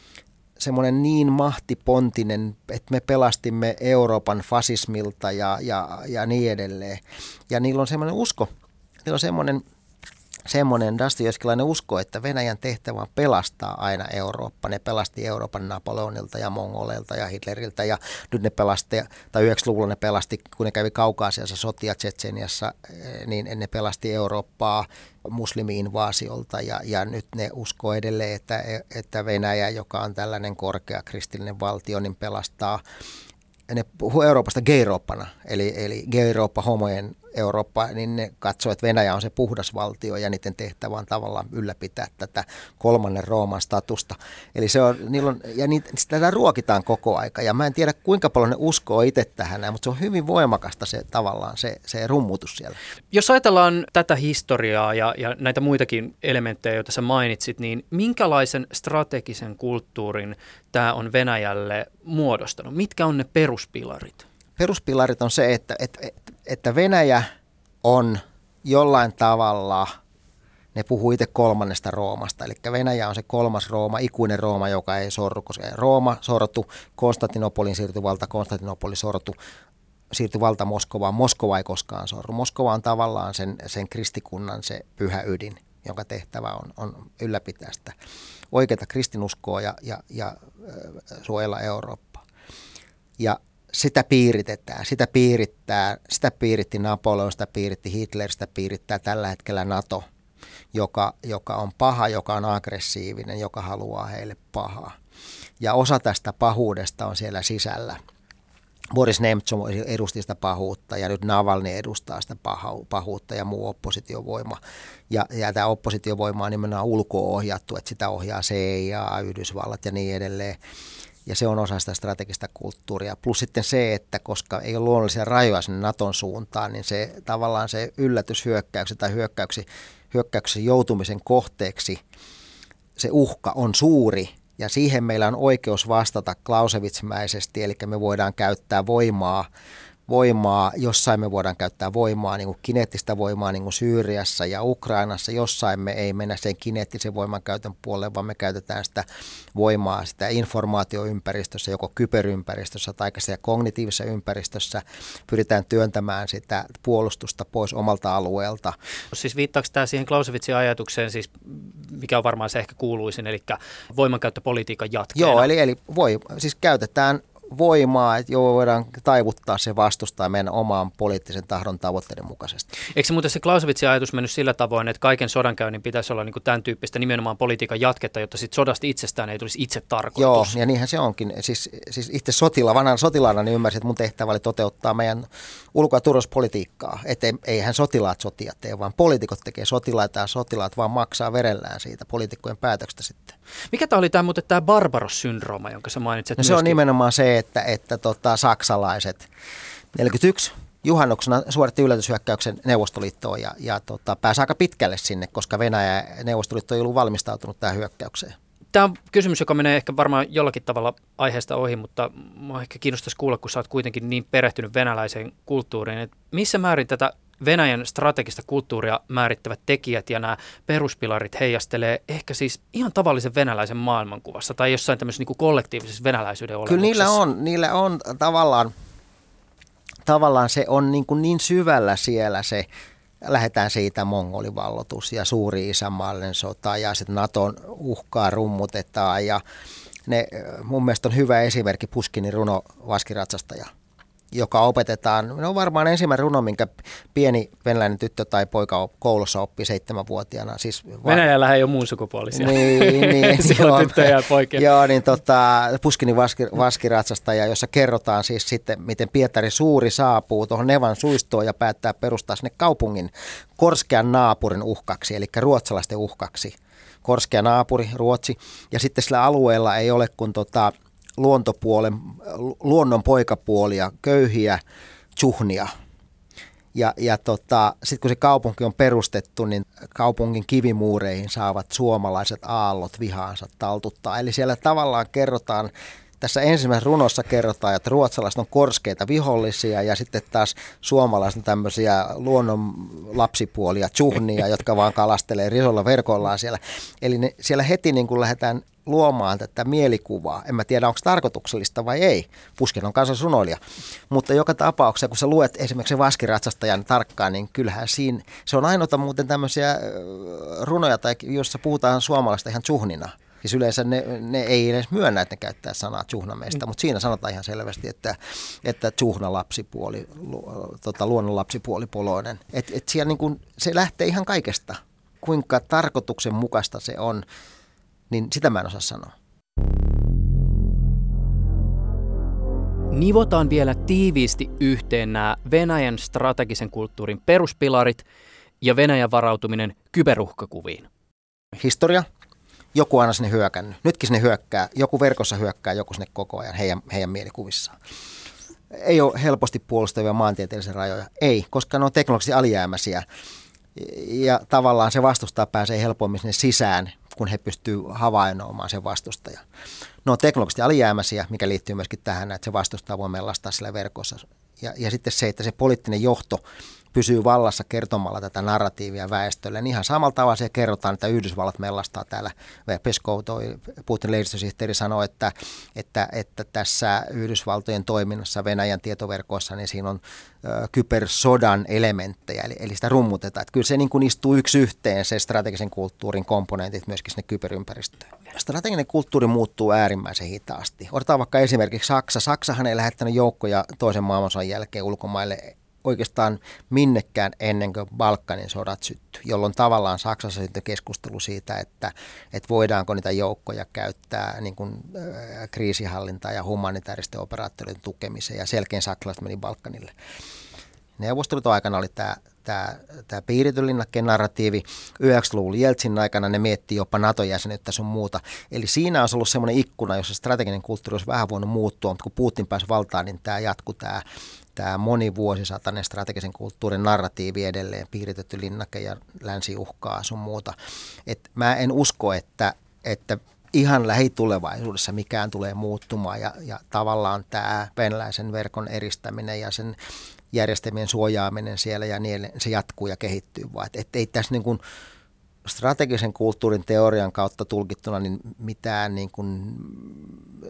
semmoinen niin mahtipontinen, että me pelastimme Euroopan fasismilta ja, ja, ja niin edelleen. Ja niillä on semmoinen usko, niillä on semmoinen, semmoinen Dostoevskilainen usko, että Venäjän tehtävä on pelastaa aina Eurooppa. Ne pelasti Euroopan Napoleonilta ja Mongoleilta ja Hitleriltä ja nyt ne pelasti, tai 90-luvulla ne pelasti, kun ne kävi Kaukaasiassa sotia Tsetseniassa, eh, niin ne pelasti Eurooppaa muslimi-invaasiolta ja, ja nyt ne uskoo edelleen, että, että Venäjä, joka on tällainen korkea kristillinen valtio, niin pelastaa ne puhuu Euroopasta geirooppana, eli, eli geirooppa homojen Eurooppa, niin ne katsoo, että Venäjä on se puhdas valtio ja niiden tehtävä on tavallaan ylläpitää tätä kolmannen Rooman statusta. Eli se on, niillä on, ja niitä, tätä ruokitaan koko aika ja mä en tiedä kuinka paljon ne uskoo itse tähän, mutta se on hyvin voimakasta se tavallaan se, se rummutus siellä. Jos ajatellaan tätä historiaa ja, ja näitä muitakin elementtejä, joita sä mainitsit, niin minkälaisen strategisen kulttuurin tämä on Venäjälle muodostanut? Mitkä on ne peruspilarit? Peruspilarit on se, että, että, että Venäjä on jollain tavalla, ne puhuu itse kolmannesta Roomasta, eli Venäjä on se kolmas Rooma, ikuinen Rooma, joka ei sorru, koska Rooma sortu, Konstantinopolin siirtyi valta, Konstantinopoli sortu, siirtyi valta Moskovaan, Moskova ei koskaan sorru. Moskova on tavallaan sen, sen kristikunnan se pyhä ydin jonka tehtävä on, on ylläpitää sitä oikeaa kristinuskoa ja, ja, ja suojella Eurooppaa. Ja sitä piiritetään, sitä piirittää, sitä piiritti Napoleon, sitä piiritti Hitler, sitä piirittää tällä hetkellä NATO, joka, joka on paha, joka on aggressiivinen, joka haluaa heille pahaa. Ja osa tästä pahuudesta on siellä sisällä. Boris Nemtsov edusti sitä pahuutta ja nyt Navalny edustaa sitä pahuutta ja muu oppositiovoima. Ja, ja tämä oppositiovoima on nimenomaan ulko-ohjattu, että sitä ohjaa CIA, Yhdysvallat ja niin edelleen ja se on osa sitä strategista kulttuuria. Plus sitten se, että koska ei ole luonnollisia rajoja sinne Naton suuntaan, niin se tavallaan se yllätyshyökkäyksen tai hyökkäyksi, hyökkäyksen joutumisen kohteeksi, se uhka on suuri ja siihen meillä on oikeus vastata Clausewitz-mäisesti, eli me voidaan käyttää voimaa voimaa, jossain me voidaan käyttää voimaa, niin kuin kineettistä voimaa niin kuin Syyriassa ja Ukrainassa, jossain me ei mennä sen kineettisen voiman käytön puolelle, vaan me käytetään sitä voimaa sitä informaatioympäristössä, joko kyberympäristössä tai siellä kognitiivisessa ympäristössä, pyritään työntämään sitä puolustusta pois omalta alueelta. Siis viittaako tämä siihen Clausewitzin ajatukseen, siis mikä on varmaan se ehkä kuuluisin, eli voimankäyttöpolitiikan jatkeena? Joo, eli, eli voi, siis käytetään voimaa, että joo, voidaan taivuttaa se vastustaa meidän omaan poliittisen tahdon tavoitteiden mukaisesti. Eikö se muuten se Clausewitzin ajatus mennyt sillä tavoin, että kaiken sodankäynnin pitäisi olla niin kuin tämän tyyppistä nimenomaan politiikan jatketta, jotta sit sodasta itsestään ei tulisi itse tarkoitus? Joo, ja niinhän se onkin. Siis, siis itse sotila, vanhan sotilaana niin ymmärsin, että mun tehtävä oli toteuttaa meidän ulko- ja turvallisuuspolitiikkaa. Että eihän sotilaat sotia tee, vaan poliitikot tekee sotilaita ja sotilaat vaan maksaa verellään siitä poliitikkojen päätöksestä sitten. Mikä tämä oli tämä, mutta tämä Barbaros-syndrooma, jonka sä mainitsit? No se on nimenomaan se, että, että tota, saksalaiset 41 juhannuksena suoritti yllätyshyökkäyksen Neuvostoliittoon ja, ja tota, pääsi aika pitkälle sinne, koska Venäjä ja Neuvostoliitto ei ollut valmistautunut tähän hyökkäykseen. Tämä on kysymys, joka menee ehkä varmaan jollakin tavalla aiheesta ohi, mutta minua ehkä kiinnostaisi kuulla, kun sä oot kuitenkin niin perehtynyt venäläiseen kulttuuriin, että missä määrin tätä Venäjän strategista kulttuuria määrittävät tekijät ja nämä peruspilarit heijastelee ehkä siis ihan tavallisen venäläisen maailmankuvassa tai jossain tämmöisessä niin kuin kollektiivisessa venäläisyyden olemuksessa. Kyllä niillä on, niillä on tavallaan, tavallaan se on niin, kuin niin syvällä siellä se, lähdetään siitä mongolivallotus ja suuri isämaallinen sota ja sitten Naton uhkaa rummutetaan ja ne mun mielestä on hyvä esimerkki Puskinin runo Vaskiratsastaja joka opetetaan. No varmaan ensimmäinen runo, minkä pieni venäläinen tyttö tai poika koulussa oppi seitsemänvuotiaana. Siis Venäjällä ei ole muun sukupuolisia. Niin, niin. Siellä on tyttöjä ja poikia. Joo, niin tota, Puskinin vaski, vaskiratsastaja, jossa kerrotaan siis sitten, miten Pietari Suuri saapuu tuohon Nevan suistoon ja päättää perustaa sinne kaupungin korskean naapurin uhkaksi, eli ruotsalaisten uhkaksi. Korskea naapuri, Ruotsi. Ja sitten sillä alueella ei ole kuin tota, luontopuolen, luonnon poikapuolia, köyhiä tsuhnia. Ja, ja tota, sitten kun se kaupunki on perustettu, niin kaupungin kivimuureihin saavat suomalaiset aallot vihaansa taltuttaa. Eli siellä tavallaan kerrotaan tässä ensimmäisessä runossa kerrotaan, että ruotsalaiset on korskeita vihollisia ja sitten taas suomalaiset on tämmöisiä luonnon lapsipuolia, tsuhnia, jotka vaan kalastelee risolla verkollaan siellä. Eli ne, siellä heti niin kuin lähdetään luomaan tätä mielikuvaa. En mä tiedä, onko tarkoituksellista vai ei. Puskin on kansansunoilija. Mutta joka tapauksessa, kun sä luet esimerkiksi vaskiratsastajan tarkkaan, niin kyllähän siinä, se on ainoita muuten tämmöisiä runoja, tai jossa puhutaan suomalaista ihan tsuhnina. Siis yleensä ne, ne ei edes myönnä, että ne käyttää sanaa tsuhnameista, mm. mutta siinä sanotaan ihan selvästi, että, että tsuhna lapsipuoli, lu, tota, luonnon lapsipuoli poloinen. Et, et siellä niin kun, se lähtee ihan kaikesta, kuinka tarkoituksenmukaista se on niin sitä mä en osaa sanoa. Nivotaan vielä tiiviisti yhteen nämä Venäjän strategisen kulttuurin peruspilarit ja Venäjän varautuminen kyberuhkakuviin. Historia. Joku aina sinne hyökännyt. Nytkin sinne hyökkää. Joku verkossa hyökkää, joku sinne koko ajan heidän, heidän mielikuvissaan. Ei ole helposti puolustavia maantieteellisiä rajoja. Ei, koska ne on teknologisesti alijäämäisiä. Ja tavallaan se vastustaa pääsee helpommin sinne sisään kun he pystyvät havainnoimaan sen vastustajan. Ne on teknologisesti alijäämäisiä, mikä liittyy myöskin tähän, että se vastustaja voi mellastaa sillä verkossa. Ja, ja sitten se, että se poliittinen johto pysyy vallassa kertomalla tätä narratiivia väestölle. Niin ihan samalla tavalla se kerrotaan, että Yhdysvallat mellastaa täällä. Peskov, toi Putin lehdistösihteeri sanoi, että, että, että tässä Yhdysvaltojen toiminnassa Venäjän tietoverkoissa, niin siinä on kybersodan elementtejä, eli, eli sitä rummutetaan. Että kyllä se niin kuin istuu yksi yhteen, se strategisen kulttuurin komponentit myöskin sinne kyberympäristöön. Strateginen kulttuuri muuttuu äärimmäisen hitaasti. Otetaan vaikka esimerkiksi Saksa. Saksahan ei lähettänyt joukkoja toisen maailmansodan jälkeen ulkomaille oikeastaan minnekään ennen kuin Balkanin sodat syttyi, jolloin tavallaan Saksassa syntyi keskustelu siitä, että, että voidaanko niitä joukkoja käyttää niin kuin, äh, kriisihallintaa ja humanitaaristen operaatioiden tukemiseen, ja selkeän saksalaiset meni Balkanille. Neuvostoliiton aikana oli tämä tämä, tämä piirityn linnakkeen narratiivi. 90-luvun Jeltsin aikana ne mietti jopa NATO-jäsenyyttä sun muuta. Eli siinä on ollut semmoinen ikkuna, jossa strateginen kulttuuri olisi vähän voinut muuttua, mutta kun Putin pääsi valtaan, niin tämä jatkuu tämä, tämä monivuosisatainen strategisen kulttuurin narratiivi edelleen, piiritetty linnake ja länsiuhkaa sun muuta. Et mä en usko, että, että ihan lähitulevaisuudessa mikään tulee muuttumaan ja, ja tavallaan tämä venäläisen verkon eristäminen ja sen järjestelmien suojaaminen siellä ja niin, se jatkuu ja kehittyy vaan. Et, et ei tässä niin kuin, strategisen kulttuurin teorian kautta tulkittuna niin mitään niin kuin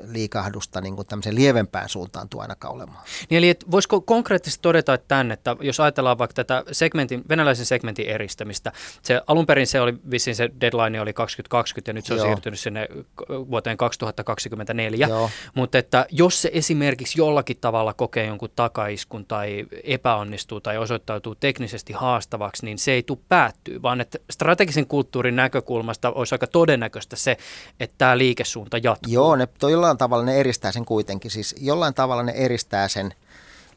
liikahdusta niin kuin tämmöiseen lievempään suuntaan tuo ainakaan olemaan. Niin eli et voisiko konkreettisesti todeta tämän, että jos ajatellaan vaikka tätä segmentin, venäläisen segmentin eristämistä, se alun perin se oli vissiin se deadline oli 2020 ja nyt se on Joo. siirtynyt sinne vuoteen 2024, Joo. mutta että jos se esimerkiksi jollakin tavalla kokee jonkun takaiskun tai epäonnistuu tai osoittautuu teknisesti haastavaksi, niin se ei tule päättyä, vaan että strategisen kulttuurin näkökulmasta olisi aika todennäköistä se, että tämä liikesuunta jatkuu. Joo, ne, toi jollain tavalla ne eristää sen kuitenkin. Siis jollain tavalla ne eristää sen,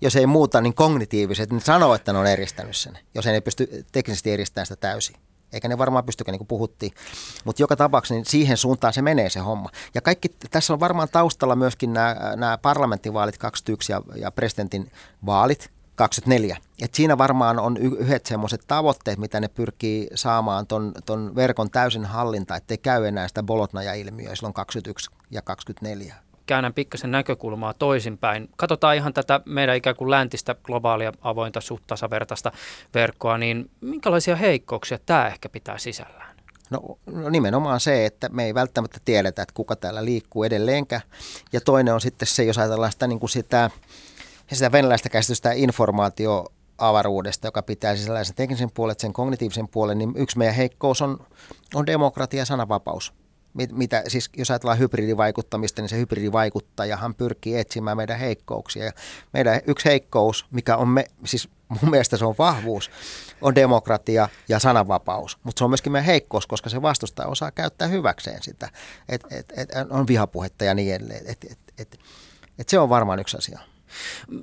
jos ei muuta, niin kognitiiviset, ne sanoo, että ne on eristänyt sen, jos ei ne pysty teknisesti eristämään sitä täysin. Eikä ne varmaan pystykään, niin kuin puhuttiin. Mutta joka tapauksessa niin siihen suuntaan se menee se homma. Ja kaikki, tässä on varmaan taustalla myöskin nämä, nämä parlamenttivaalit 21 ja, ja presidentin vaalit, 24. Et siinä varmaan on yhdet semmoiset tavoitteet, mitä ne pyrkii saamaan ton, ton verkon täysin hallinta, ettei käy enää sitä bolotnaja-ilmiöä silloin 21 ja 24 käännän pikkasen näkökulmaa toisinpäin. Katsotaan ihan tätä meidän ikään kuin läntistä globaalia avointa suht tasavertaista verkkoa, niin minkälaisia heikkouksia tämä ehkä pitää sisällään? No, no nimenomaan se, että me ei välttämättä tiedetä, että kuka täällä liikkuu edelleenkä. Ja toinen on sitten se, jos ajatellaan sitä, niin kuin sitä ja sitä venäläistä käsitystä informaatio avaruudesta, joka pitää sisällä sen teknisen puolen, sen kognitiivisen puolen, niin yksi meidän heikkous on, on demokratia ja sananvapaus. Mitä, siis jos ajatellaan hybridivaikuttamista, niin se hybridivaikuttajahan pyrkii etsimään meidän heikkouksia. Ja meidän yksi heikkous, mikä on me, siis mun mielestä se on vahvuus, on demokratia ja sananvapaus. Mutta se on myöskin meidän heikkous, koska se vastustaja osaa käyttää hyväkseen sitä. Et, et, et, on vihapuhetta ja niin edelleen. Et, et, et, et se on varmaan yksi asia.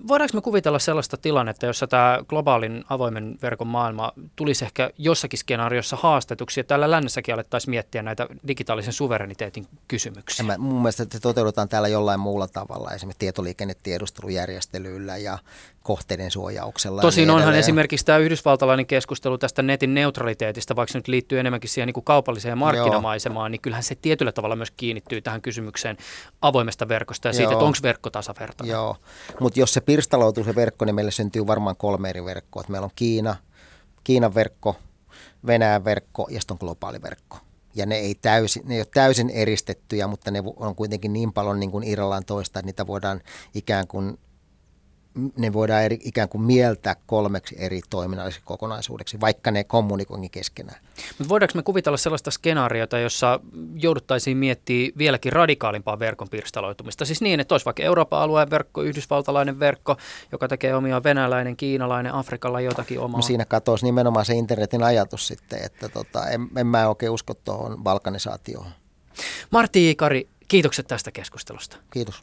Voidaanko me kuvitella sellaista tilannetta, jossa tämä globaalin avoimen verkon maailma tulisi ehkä jossakin skenaariossa haastetuksi, ja täällä lännessäkin alettaisiin miettiä näitä digitaalisen suvereniteetin kysymyksiä? Mä, mun mielestä se toteutetaan täällä jollain muulla tavalla, esimerkiksi tietoliikennetiedustelujärjestelyllä ja kohteiden suojauksella. Tosin niin onhan esimerkiksi tämä yhdysvaltalainen keskustelu tästä netin neutraliteetista, vaikka se nyt liittyy enemmänkin siihen niin kuin kaupalliseen markkinamaisemaan, Joo. niin kyllähän se tietyllä tavalla myös kiinnittyy tähän kysymykseen avoimesta verkosta ja Joo. siitä, että onko verkko tasavertainen. Joo, mutta jos se pirstaloituu se verkko, niin meille syntyy varmaan kolme eri verkkoa. Meillä on Kiina, Kiinan verkko, Venäjän verkko ja sitten on globaali verkko ja ne ei, täysin, ne ei ole täysin eristettyjä, mutta ne on kuitenkin niin paljon niin kuin irrallaan toista, että niitä voidaan ikään kuin ne voidaan eri, ikään kuin mieltää kolmeksi eri toiminnalliseksi kokonaisuudeksi, vaikka ne kommunikoinkin keskenään. Mutta voidaanko me kuvitella sellaista skenaariota, jossa jouduttaisiin miettimään vieläkin radikaalimpaa verkon pirstaloitumista? Siis niin, että olisi vaikka Euroopan alueen verkko, yhdysvaltalainen verkko, joka tekee omia venäläinen, kiinalainen, Afrikalla jotakin omaa. No siinä katosi nimenomaan se internetin ajatus sitten, että tota, en, en mä oikein usko tuohon balkanisaatioon. Martti Ikari, kiitokset tästä keskustelusta. Kiitos.